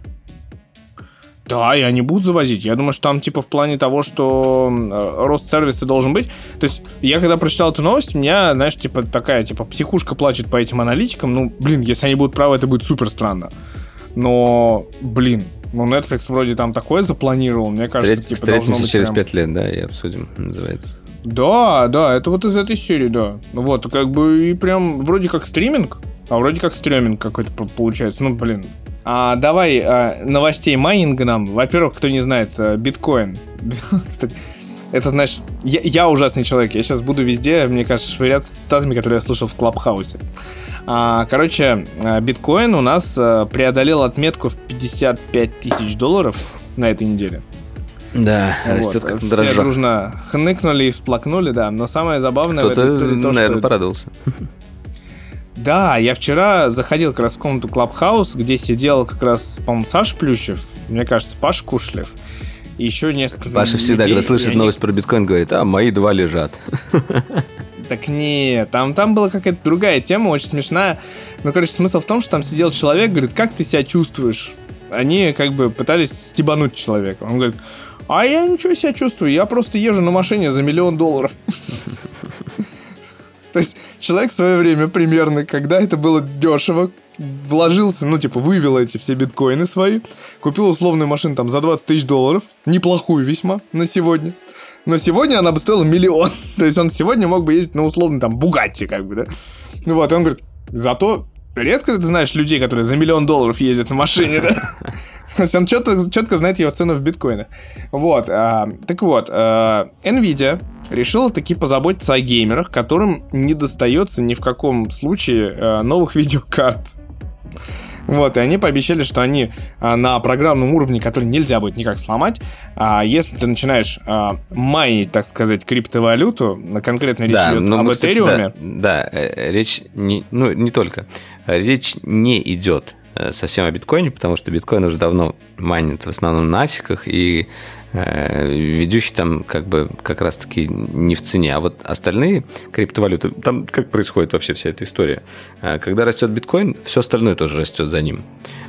Да, и они будут завозить. Я думаю, что там, типа, в плане того, что э, рост сервиса должен быть. То есть, я когда прочитал эту новость, у меня, знаешь, типа, такая, типа, психушка плачет по этим аналитикам. Ну, блин, если они будут правы, это будет супер странно. Но, блин, ну, Netflix вроде там такое запланировал, мне кажется, Встретимся типа, должно быть через пять прям... лет, да, и обсудим, называется. Да, да, это вот из этой серии, да. Ну вот, как бы и прям вроде как стриминг, а вроде как стриминг какой-то получается. Ну, блин. А, давай а, новостей майнинга нам. Во-первых, кто не знает, а, биткоин. это, знаешь, я, я ужасный человек. Я сейчас буду везде, мне кажется, швыряться цитатами, которые я слышал в Клабхаусе. А, короче, а, биткоин у нас а, преодолел отметку в 55 тысяч долларов на этой неделе. Да, вот. растет как Все дрожжах. дружно хныкнули и всплакнули, да. Но самое забавное Кто-то, в этой истории то, наверное, что... порадовался. Да, я вчера заходил как раз в комнату Клабхаус, где сидел как раз, по-моему, Саш Плющев, мне кажется, Паш Кушлев, и еще несколько Паша всегда, когда слышит они... новость про биткоин, говорит, а, мои два лежат. Так нет, там, там была какая-то другая тема, очень смешная. Ну, короче, смысл в том, что там сидел человек, говорит, как ты себя чувствуешь? Они как бы пытались стебануть человека. Он говорит, а я ничего себя чувствую, я просто езжу на машине за миллион долларов. То есть человек в свое время примерно, когда это было дешево, вложился, ну, типа, вывел эти все биткоины свои, купил условную машину там за 20 тысяч долларов, неплохую весьма на сегодня, но сегодня она бы стоила миллион. То есть он сегодня мог бы ездить на условно там Бугатти, как бы, да. Ну вот, и он говорит, зато редко ты знаешь людей, которые за миллион долларов ездят на машине, да? То есть он четко, четко знает его цену в биткоинах. Вот, а, так вот, а, Nvidia решила таки позаботиться о геймерах, которым не достается ни в каком случае а, новых видеокарт. Вот, и они пообещали, что они а, на программном уровне, который нельзя будет никак сломать, а, если ты начинаешь а, майнить, так сказать, криптовалюту, конкретно речь да, идет ну, об Этериуме. Да, да, э, речь не, ну, не только. Речь не идет э, совсем о биткоине, потому что биткоин уже давно майнит в основном на асиках, и Э, видюхи там как бы как раз-таки не в цене. А вот остальные криптовалюты, там как происходит вообще вся эта история? Э, когда растет биткоин, все остальное тоже растет за ним.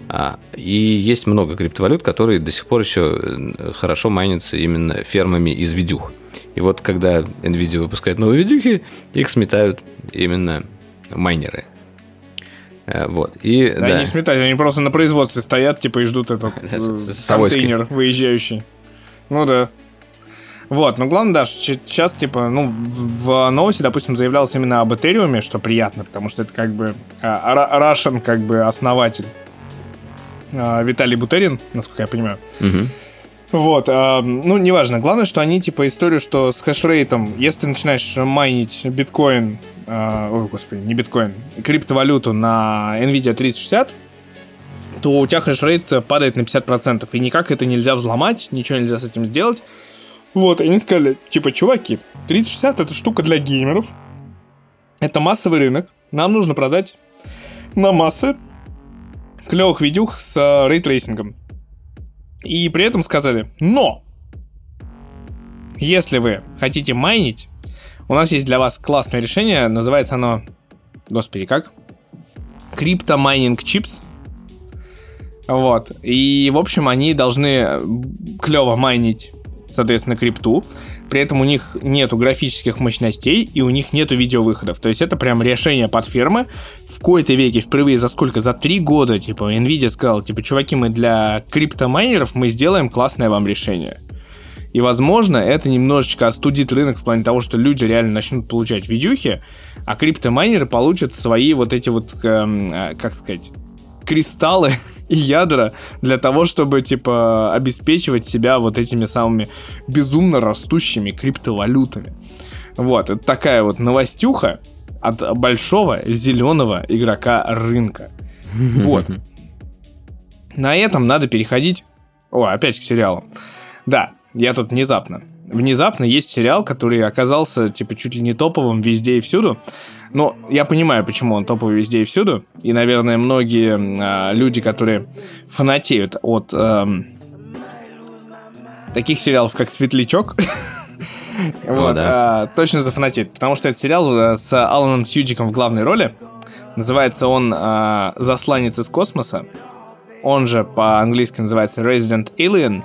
А, и есть много криптовалют, которые до сих пор еще э, хорошо майнятся именно фермами из видюх. И вот когда NVIDIA выпускает новые видюхи, их сметают именно майнеры. Вот. И, да, да. не сметают, они просто на производстве стоят, типа, и ждут этот контейнер выезжающий. Ну да. Вот, но главное, да, сейчас, типа, ну, в новости, допустим, заявлялось именно об Этериуме, что приятно, потому что это как бы а, Russian, как бы, основатель а, Виталий Бутерин, насколько я понимаю. Угу. Вот, а, ну, неважно. Главное, что они, типа, историю, что с хэшрейтом, если ты начинаешь майнить биткоин, а, ой, господи, не биткоин, криптовалюту на NVIDIA 3060, то у тебя хешрейт падает на 50%, и никак это нельзя взломать, ничего нельзя с этим сделать. Вот, они сказали, типа, чуваки, 3060 это штука для геймеров, это массовый рынок, нам нужно продать на массы клевых видюх с э, рейтрейсингом. И при этом сказали, но если вы хотите майнить, у нас есть для вас классное решение, называется оно, господи, как? Cryptomining chips. Вот. И, в общем, они должны клево майнить, соответственно, крипту. При этом у них нету графических мощностей и у них нету видеовыходов. То есть это прям решение под фирмы. В кои-то веке впервые за сколько? За три года, типа, Nvidia сказал, типа, чуваки, мы для криптомайнеров мы сделаем классное вам решение. И, возможно, это немножечко остудит рынок в плане того, что люди реально начнут получать видюхи, а криптомайнеры получат свои вот эти вот, эм, э, как сказать, кристаллы и ядра для того, чтобы, типа, обеспечивать себя вот этими самыми безумно растущими криптовалютами. Вот, это такая вот новостюха от большого зеленого игрока рынка. Вот. На этом надо переходить... О, опять к сериалу. Да, я тут внезапно. Внезапно есть сериал, который оказался, типа, чуть ли не топовым везде и всюду. Но я понимаю, почему он топовый везде и всюду. И, наверное, многие э, люди, которые фанатеют от э, таких сериалов, как «Светлячок», вот, а, точно зафанатеют. Потому что это сериал э, с Аланом Тьюдиком в главной роли. Называется он э, «Засланец из космоса». Он же по-английски называется Resident Alien.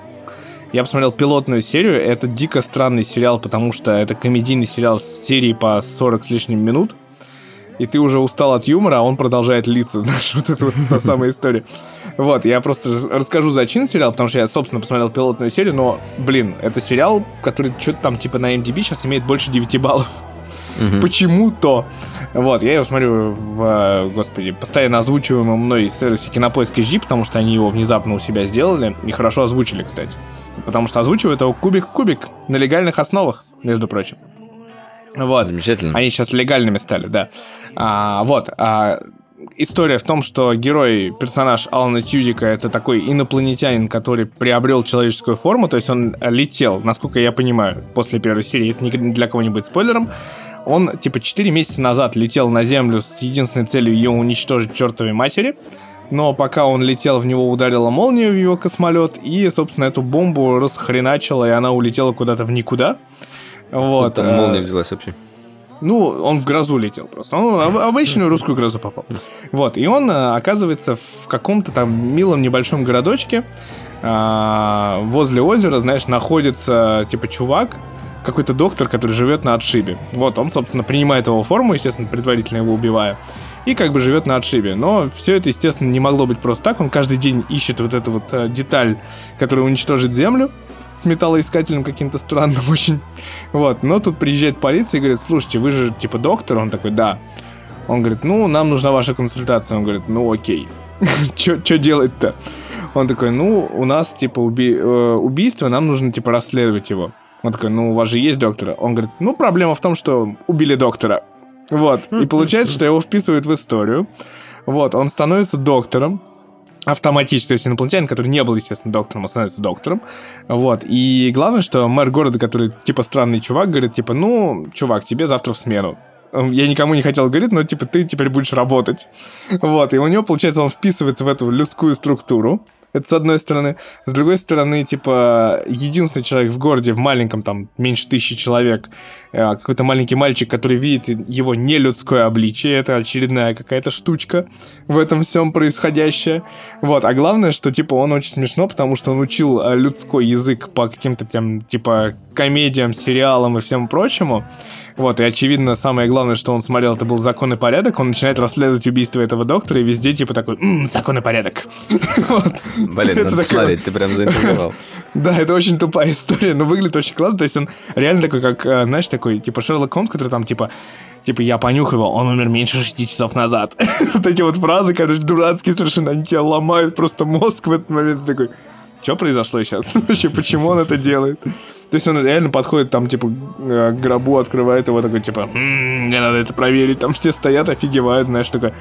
Я посмотрел пилотную серию. Это дико странный сериал, потому что это комедийный сериал с серией по 40 с лишним минут и ты уже устал от юмора, а он продолжает литься, знаешь, вот это вот та самая история. Вот, я просто расскажу зачин сериал, потому что я, собственно, посмотрел пилотную серию, но, блин, это сериал, который что-то там типа на MDB сейчас имеет больше 9 баллов. Угу. Почему-то. Вот, я его смотрю в, господи, постоянно озвучиваемом мной сервисе Кинопоиск HD, потому что они его внезапно у себя сделали и хорошо озвучили, кстати. Потому что озвучивают его кубик в кубик на легальных основах, между прочим. Вот. Замечательно. Они сейчас легальными стали, да. А, вот. А, история в том, что герой, персонаж Алана Тьюдика, это такой инопланетянин, который приобрел человеческую форму, то есть он летел, насколько я понимаю, после первой серии, это ни для кого не будет спойлером, он, типа, 4 месяца назад летел на Землю с единственной целью ее уничтожить чертовой матери, но пока он летел, в него ударила молния в его космолет, и, собственно, эту бомбу расхреначила, и она улетела куда-то в никуда. Вот. Там молния э, взялась вообще. Ну, он в грозу летел просто. Он в обычную русскую грозу попал. Вот, и он э, оказывается в каком-то там милом небольшом городочке. А, возле озера, знаешь, находится типа чувак, какой-то доктор, который живет на отшибе. Вот, он, собственно, принимает его форму, естественно, предварительно его убивая. И как бы живет на отшибе. Но все это, естественно, не могло быть просто так. Он каждый день ищет вот эту вот э, деталь, которая уничтожит Землю с металлоискателем каким-то странным очень. Вот, но тут приезжает полиция и говорит, слушайте, вы же типа доктор? Он такой, да. Он говорит, ну, нам нужна ваша консультация. Он говорит, ну, окей. Что делать-то? Он такой, ну, у нас, типа, уби- э, убийство, нам нужно, типа, расследовать его. Он такой, ну, у вас же есть доктор. Он говорит, ну, проблема в том, что убили доктора. Вот. И получается, что его вписывают в историю. Вот, он становится доктором, автоматически, то есть инопланетянин, который не был, естественно, доктором, он становится доктором. Вот. И главное, что мэр города, который, типа, странный чувак, говорит, типа, ну, чувак, тебе завтра в смену. Я никому не хотел говорить, но, типа, ты теперь будешь работать. Вот. И у него, получается, он вписывается в эту людскую структуру. Это с одной стороны. С другой стороны, типа, единственный человек в городе, в маленьком, там, меньше тысячи человек, э, какой-то маленький мальчик, который видит его нелюдское обличие, это очередная какая-то штучка в этом всем происходящее. Вот, а главное, что, типа, он очень смешно, потому что он учил э, людской язык по каким-то, там, типа, комедиям, сериалам и всему прочему. Вот, и очевидно, самое главное, что он смотрел, это был закон и порядок. Он начинает расследовать убийство этого доктора, и везде типа такой, м-м, закон и порядок. Блин, надо посмотреть, ты прям заинтриговал. Да, это очень тупая история, но выглядит очень классно. То есть он реально такой, как, э, знаешь, такой, типа Шерлок Холмс, который там, типа, типа, я понюхал он умер меньше шести часов назад. вот эти вот фразы, короче, дурацкие совершенно, они тебя ломают просто мозг в этот момент. Такой, что произошло сейчас? Вообще, почему он это делает? То есть он реально подходит там, типа, к гробу, открывает его, такой, типа, мне надо это проверить. Там все стоят, офигевают, знаешь, такой,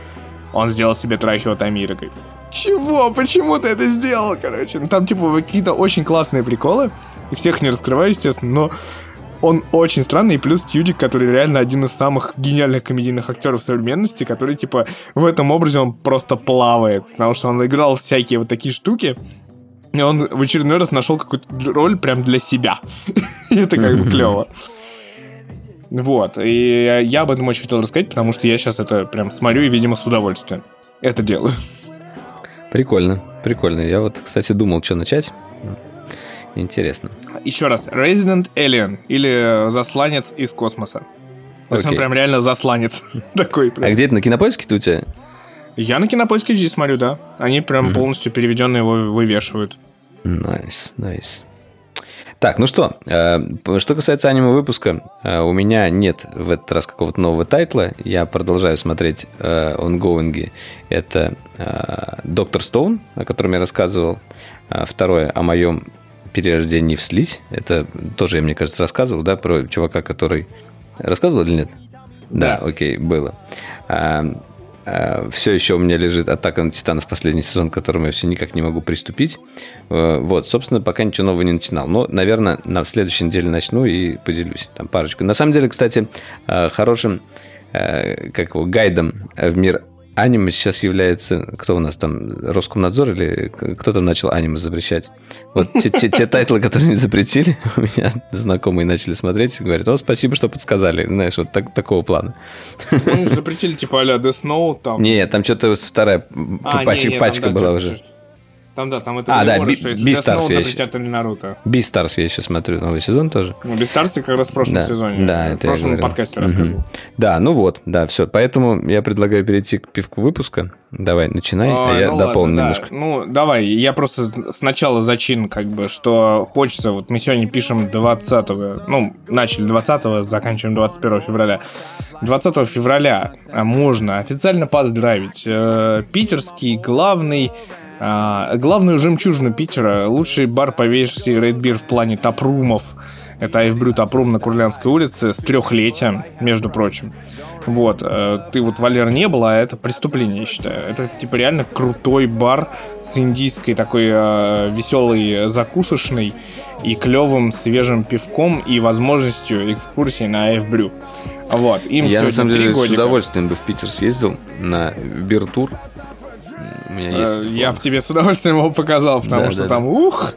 он сделал себе трахеотомию, такой, чего? Почему ты это сделал, короче? Ну, там, типа, какие-то очень классные приколы, и всех не раскрываю, естественно, но он очень странный, и плюс Тьюдик, который реально один из самых гениальных комедийных актеров современности, который, типа, в этом образе он просто плавает, потому что он играл всякие вот такие штуки, и он в очередной раз нашел какую-то роль прям для себя. Это как бы клево. Вот. И я об этом очень хотел рассказать, потому что я сейчас это прям смотрю и, видимо, с удовольствием это делаю. Прикольно, прикольно. Я вот, кстати, думал, что начать. Интересно. Еще раз. Resident Alien или Засланец из космоса. То есть он прям реально засланец. Такой А где это, на кинопоиске-то у тебя? Я на кинопоиске HD смотрю, да. Они прям mm-hmm. полностью переведенные его вывешивают. Nice, nice, nice. Nice. Так, ну что, э, что касается аниме-выпуска, э, у меня нет в этот раз какого-то нового тайтла. Я продолжаю смотреть э, онгоинги. Это Доктор Стоун, о котором я рассказывал. Второе, о моем перерождении в слизь. Это тоже, я, мне кажется, рассказывал, да, про чувака, который... Рассказывал или нет? Да, да окей, было. Э, все еще у меня лежит «Атака на Титанов» последний сезон, к которому я все никак не могу приступить. Э, вот, собственно, пока ничего нового не начинал. Но, наверное, на следующей неделе начну и поделюсь. Там парочку. На самом деле, кстати, э, хорошим как его, гайдом в мир аниме сейчас является... Кто у нас там? Роскомнадзор или кто там начал аниме запрещать? Вот те, те, те тайтлы, которые не запретили, у меня знакомые начали смотреть и говорят, о, спасибо, что подсказали. Знаешь, вот так, такого плана. Ну, запретили типа а-ля Death Note там. Не, там что-то вторая а, пачка, не, не, пачка там, была уже. Там, да, там это а, да, Би, что если Beastars я еще... Наруто. Beastars я еще смотрю, новый сезон тоже. Ну, Beastars как раз в прошлом да, сезоне. Да, это В прошлом подкасте угу. рассказывал. Да, ну вот, да, все. Поэтому я предлагаю перейти к пивку выпуска. Давай, начинай, а, а я ну дополню ладно, немножко. Да. Ну, давай, я просто сначала зачин, как бы, что хочется, вот мы сегодня пишем 20 ну, начали 20 заканчиваем 21 февраля. 20 февраля а можно официально поздравить э, питерский главный а, главную жемчужину Питера, лучший бар по версии Red Beer в плане тапрумов, это Айфбрю Тапрум на Курлянской улице с трехлетием, между прочим. Вот, э, ты вот, Валер, не был, а это преступление, я считаю. Это, типа, реально крутой бар с индийской такой э, веселой закусочной и клевым свежим пивком и возможностью экскурсии на Айфбрю. Вот, им Я, на самом деле, годика. с удовольствием бы в Питер съездил на биртур у меня есть. Э, я бы тебе с удовольствием его показал, потому да, что да, там, да. ух!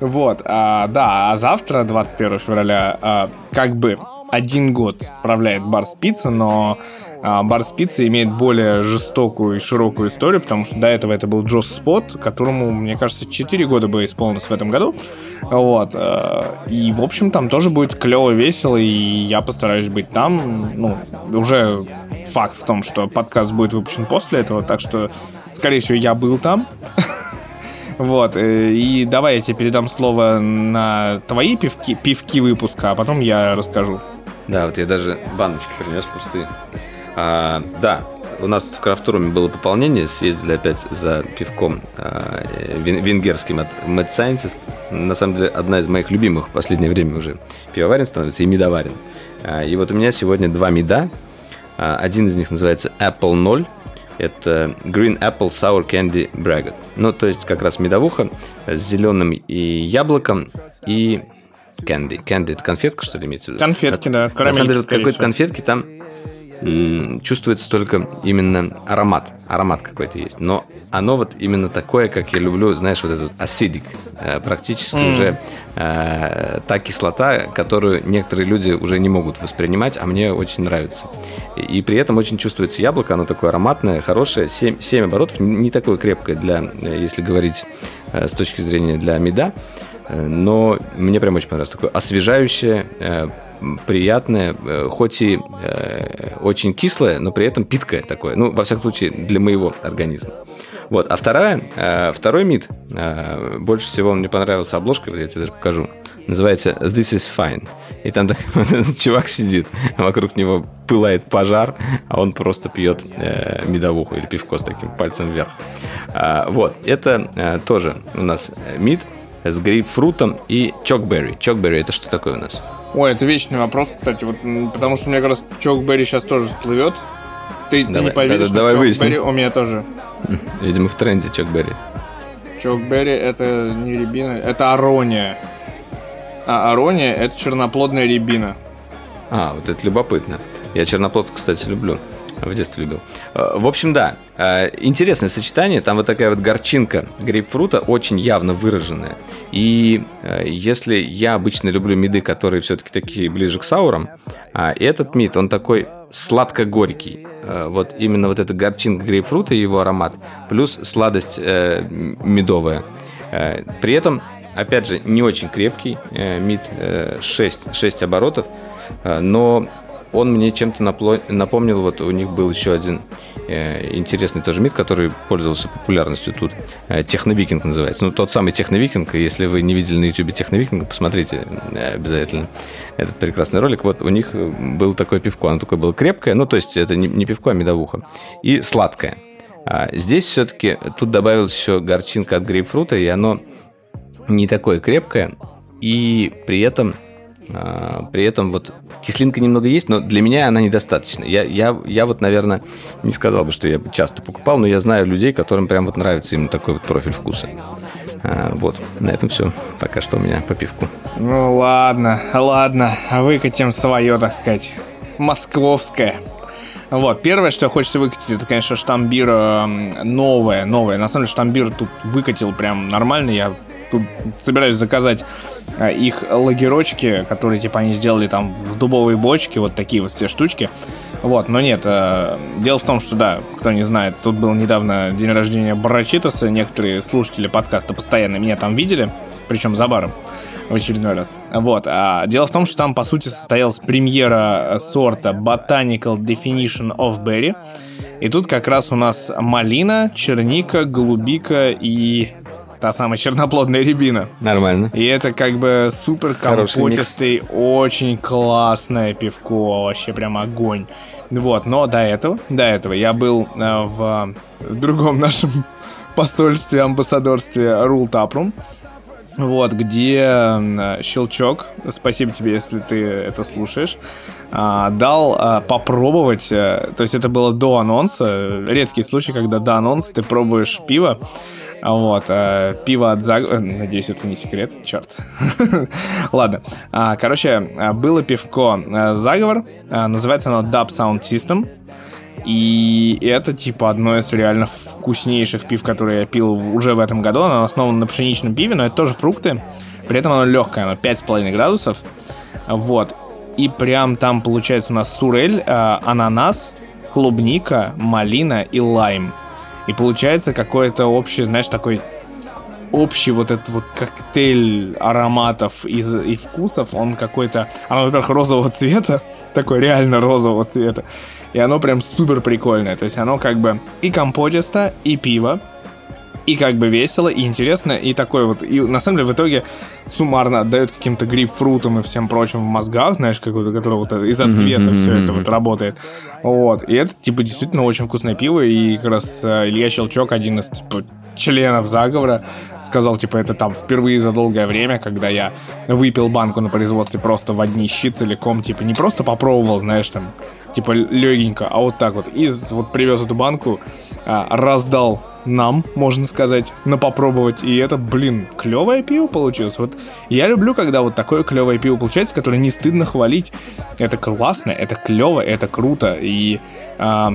Вот, а, да, а завтра, 21 февраля, а, как бы один год справляет бар Спица, но а, бар Спица имеет более жестокую и широкую историю, потому что до этого это был Джос Спот, которому, мне кажется, 4 года бы исполнилось в этом году. Вот. Э, и, в общем, там тоже будет клево, весело, и я постараюсь быть там. Ну, уже факт в том, что подкаст будет выпущен после этого, так что Скорее всего, я был там. Вот, э, и давай я тебе передам слово на твои пивки, пивки выпуска, а потом я расскажу. Да, вот я даже баночки принес пустые. А, да, у нас в крафтуруме было пополнение, съездили опять за пивком а, венгерским от Mad Scientist. На самом деле, одна из моих любимых в последнее время уже пивоварен становится и медоварен. А, и вот у меня сегодня два меда. А, один из них называется Apple 0, это Green Apple Sour Candy Braggot. Ну, то есть как раз медовуха с зеленым и яблоком и candy. Candy это конфетка, что ли, имеется в виду? Конфетки, да. На самом деле, какой-то конфетки там чувствуется только именно аромат. Аромат какой-то есть. Но оно вот именно такое, как я люблю, знаешь, вот этот acidic. Э, практически mm. уже э, та кислота, которую некоторые люди уже не могут воспринимать, а мне очень нравится. И, при этом очень чувствуется яблоко, оно такое ароматное, хорошее. 7, 7 оборотов, не такое крепкое для, э, если говорить э, с точки зрения для меда. Но мне прям очень понравилось. Такое освежающее, приятное, э, хоть и э, очень кислое, но при этом питкое такое. Ну, во всяком случае, для моего организма. Вот. А вторая, э, второй мид, э, больше всего мне понравился обложка, вот я тебе даже покажу. Называется This is Fine. И там такой вот этот чувак сидит, вокруг него пылает пожар, а он просто пьет э, медовуху или пивко с таким пальцем вверх. А, вот. Это э, тоже у нас мид с грейпфрутом и чокберри. Чокберри это что такое у нас? Ой, это вечный вопрос, кстати, вот, потому что мне как раз Чокберри сейчас тоже всплывет. Ты, давай, ты не поверишь, да, давай Чокберри у меня тоже. Видимо, в тренде Чокберри. Чокберри это не рябина, это арония. А арония это черноплодная рябина. А, вот это любопытно. Я черноплод, кстати, люблю. В детстве любил. Э, в общем, да. Э, интересное сочетание. Там вот такая вот горчинка грейпфрута очень явно выраженная. И э, если я обычно люблю меды, которые все-таки такие ближе к саурам, а этот мид, он такой сладко-горький. Вот именно вот эта горчинка грейпфрута и его аромат, плюс сладость медовая. При этом, опять же, не очень крепкий мид, 6, 6 оборотов, но он мне чем-то напомнил, вот у них был еще один э, интересный тоже мид, который пользовался популярностью тут. Э, Техновикинг называется. Ну, тот самый Техновикинг. Если вы не видели на YouTube Техновикинг, посмотрите э, обязательно этот прекрасный ролик. Вот у них было такое пивко. Оно такое было крепкое. Ну, то есть это не, не пивко, а медовуха. И сладкое. А здесь все-таки тут добавилась еще горчинка от грейпфрута, и оно не такое крепкое. И при этом при этом вот кислинка немного есть, но для меня она недостаточна. Я, я, я вот, наверное, не сказал бы, что я часто покупал, но я знаю людей, которым прям вот нравится именно такой вот профиль вкуса. А, вот, на этом все. Пока что у меня по пивку. Ну ладно, ладно, выкатим свое, так сказать, московское. Вот, первое, что хочется выкатить, это, конечно, штамбир новое, новое. На самом деле, штамбир тут выкатил прям нормально. Я тут собираюсь заказать а, их лагерочки, которые, типа, они сделали там в дубовой бочке, вот такие вот все штучки. Вот, но нет, э, дело в том, что, да, кто не знает, тут был недавно день рождения Барачитаса, некоторые слушатели подкаста постоянно меня там видели, причем за баром в очередной раз. Вот. А дело в том, что там, по сути, состоялась премьера сорта Botanical Definition of Berry. И тут как раз у нас малина, черника, голубика и та самая черноплодная рябина. Нормально. И это как бы супер компотистый, очень классное пивко, вообще прям огонь. Вот, но до этого, до этого я был э, в, в другом нашем посольстве, амбассадорстве Rule Taproom. Вот, где Щелчок, спасибо тебе, если ты это слушаешь, а, дал а, попробовать, э, то есть это было до анонса, редкий случай, когда до анонса ты пробуешь пиво, вот, э, пиво от Заговора, надеюсь, это не секрет, черт. Ладно, короче, было пивко э, Заговор, называется оно Dub Sound System, и это, типа, одно из реально вкуснейших пив, которые я пил уже в этом году. Оно основано на пшеничном пиве, но это тоже фрукты. При этом оно легкое, оно 5,5 градусов. Вот. И прям там получается у нас сурель, э, ананас, клубника, малина и лайм. И получается какой-то общий, знаешь, такой общий вот этот вот коктейль ароматов и, и вкусов, он какой-то, оно, во-первых, розового цвета, такой реально розового цвета, и оно прям супер прикольное. То есть оно как бы и компотисто, и пиво, и как бы весело, и интересно, и такой вот, и на самом деле в итоге суммарно отдает каким-то грейпфрутом и всем прочим в мозгах, знаешь, какой-то, который вот из-за цвета mm-hmm, все это вот работает. Вот, и это, типа, действительно очень вкусное пиво, и как раз э, Илья Щелчок, один из, типа, членов заговора, сказал, типа, это там впервые за долгое время, когда я выпил банку на производстве просто в одни щи целиком, типа, не просто попробовал, знаешь, там, типа легенько, а вот так вот. И вот привез эту банку, а, раздал нам, можно сказать, на попробовать. И это, блин, клевое пиво получилось. Вот я люблю, когда вот такое клевое пиво получается, которое не стыдно хвалить. Это классно, это клево, это круто. И а,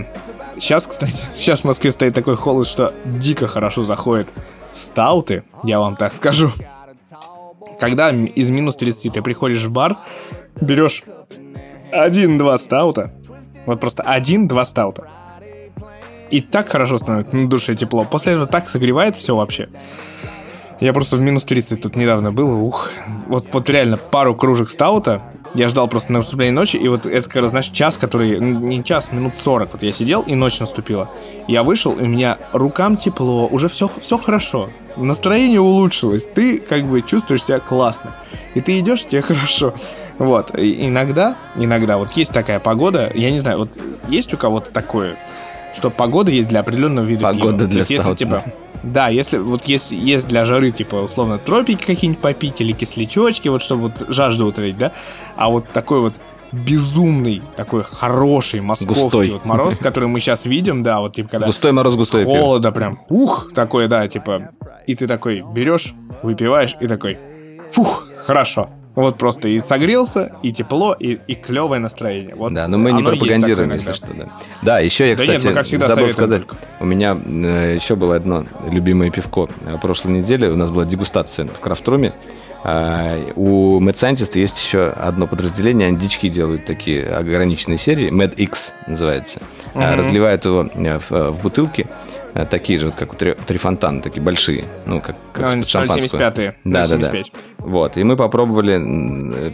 сейчас, кстати, сейчас в Москве стоит такой холод, что дико хорошо заходит стауты, я вам так скажу. Когда из минус 30 ты приходишь в бар, берешь один-два стаута, вот просто один-два стаута. И так хорошо становится на душе тепло. После этого так согревает все вообще. Я просто в минус 30 тут недавно был. Ух. Вот, вот реально пару кружек стаута. Я ждал просто на наступление ночи. И вот это, как раз, знаешь, час, который... Не час, минут 40. Вот я сидел, и ночь наступила. Я вышел, и у меня рукам тепло. Уже все, все хорошо. Настроение улучшилось. Ты как бы чувствуешь себя классно. И ты идешь, тебе хорошо. Вот, и иногда, иногда, вот есть такая погода, я не знаю, вот есть у кого-то такое, что погода есть для определенного вида Погода пива. для есть, если, типа, да, если вот есть, есть для жары, типа, условно, тропики какие-нибудь попить или кислячочки, вот чтобы вот жажду утолить, да, а вот такой вот безумный, такой хороший московский густой. вот мороз, который мы сейчас видим, да, вот типа когда... Густой мороз, густой Холода прям, ух, такой, да, типа, и ты такой берешь, выпиваешь и такой, фух, хорошо, вот просто и согрелся, и тепло, и, и клевое настроение. Вот да, но мы не пропагандируем, если что. Да. да, еще я, кстати, да нет, забыл сказать, только. у меня э, еще было одно любимое пивко. В прошлой неделе у нас была дегустация в Крафтруме. Uh, у Mad Scientist есть еще одно подразделение, они дички делают такие ограниченные серии, Mad X называется. Uh-huh. разливают его э, в, в бутылки, Э, такие же, вот как у Трифонтана, такие большие, ну, как, как ну, шампанское. 75-е. Да, да, да. Вот, и мы попробовали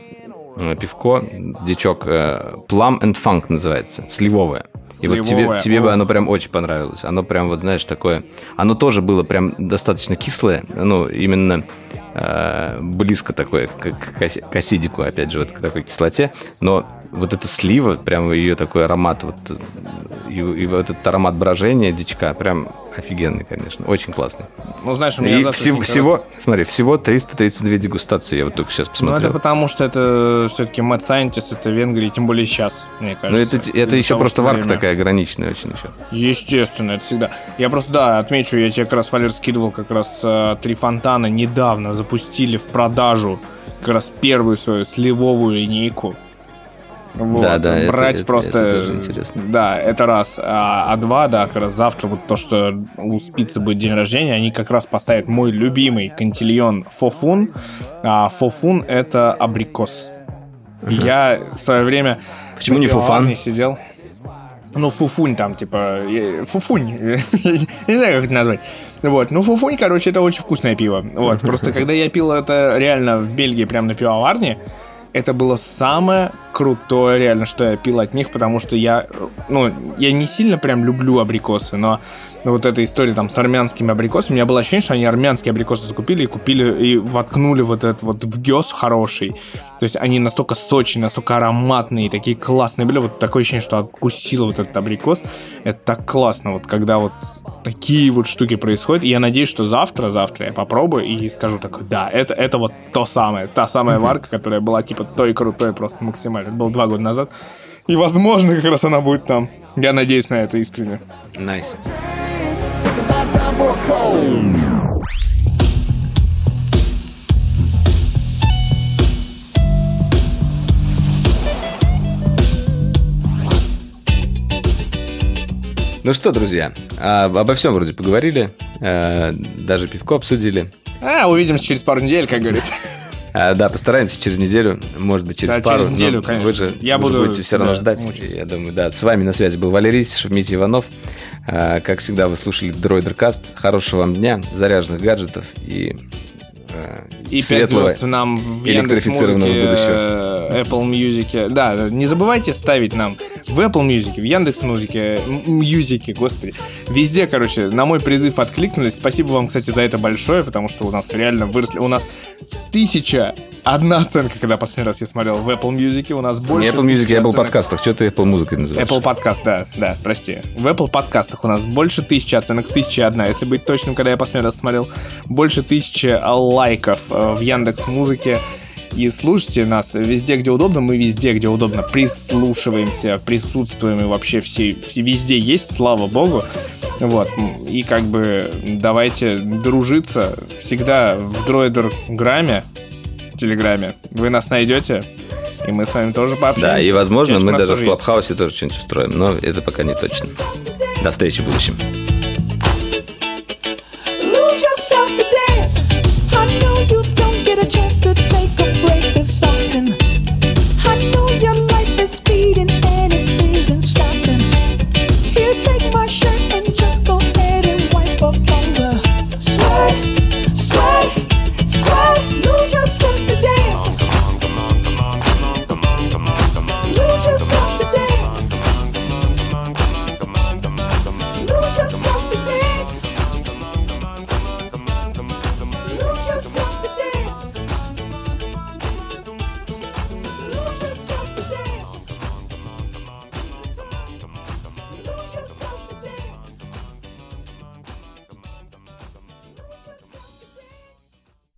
э, пивко, дичок, э, Plum and Funk называется, сливовое. И вот тебе, тебе бы оно прям очень понравилось. Оно прям, вот знаешь, такое... Оно тоже было прям достаточно кислое, ну, именно э, близко такое к, к, асидику, опять же, вот к такой кислоте, но вот эта слива, прям ее такой аромат, вот, и, и вот этот аромат брожения дичка, прям офигенный, конечно, очень классный. Ну, знаешь, у меня и всего, всего, смотри, всего 332 дегустации, я вот только сейчас посмотрел. Ну, это потому, что это все-таки Mad Scientist, это Венгрия, тем более сейчас, мне кажется. Ну, это, это еще просто варка время. такая ограниченная очень еще. Естественно, это всегда. Я просто, да, отмечу, я тебе как раз, Валер, скидывал как раз э, три фонтана недавно запустили в продажу как раз первую свою сливовую линейку. Вот, да, да, брать это, просто... Это, это интересно. Да, это раз. А, а два, да, как раз завтра вот то, что у спицы будет день рождения, они как раз поставят мой любимый кантильон Фофун. А Фофун — это абрикос. Uh-huh. Я в свое время... Почему не Фуфан? Не сидел. Ну, фуфунь там, типа, фуфунь, не знаю, как это назвать. Вот, ну, фуфунь, короче, это очень вкусное пиво. Вот, просто когда я пил это реально в Бельгии, прямо на пивоварне, это было самое крутое, реально, что я пил от них, потому что я, ну, я не сильно прям люблю абрикосы, но вот эта история там с армянскими абрикосами, у меня было ощущение, что они армянские абрикосы закупили и купили, и воткнули вот этот вот в гёс хороший. То есть они настолько сочные, настолько ароматные, такие классные были. Вот такое ощущение, что откусил вот этот абрикос. Это так классно, вот когда вот такие вот штуки происходят. И я надеюсь, что завтра, завтра я попробую и скажу такой, да, это, это вот то самое, та самая варка, которая была типа той крутой просто максимально. Это было два года назад. И, возможно, как раз она будет там. Я надеюсь на это искренне. Nice. Ну что, друзья, а, обо всем вроде поговорили, а, даже пивко обсудили. А, увидимся через пару недель, как говорится. А, да, постараемся через неделю, может быть, через да, пару. через неделю, конечно. Вы же, я вы буду, же будете все равно да, ждать. Мучить. Я думаю, да. С вами на связи был Валерий Шевмити Иванов. А, как всегда, вы слушали Дроидеркаст. Хорошего вам дня, заряженных гаджетов и и 5 звезд нам в Яндекс.Музыке, э, Apple Music. Да, не забывайте ставить нам в Apple Music, в Яндекс Музыке, Мьюзике, господи. Везде, короче, на мой призыв откликнулись. Спасибо вам, кстати, за это большое, потому что у нас реально выросли. У нас тысяча одна оценка, когда последний раз я смотрел в Apple Music, у нас больше... Не Apple Music, я был в подкастах. Что ты Apple Music называешь? Apple подкаст, да, да, прости. В Apple подкастах у нас больше тысячи оценок, тысяча одна. Если быть точным, когда я последний раз смотрел, больше тысячи лайков э, в Яндекс Музыке. И слушайте нас везде, где удобно. Мы везде, где удобно, прислушиваемся, присутствуем и вообще все, везде есть, слава богу. Вот. И как бы давайте дружиться. Всегда в дроидер грамме Телеграме. Вы нас найдете, и мы с вами тоже пообщаемся. Да, и возможно, мы даже в Клабхаусе тоже что-нибудь устроим, но это пока не точно. До встречи в будущем.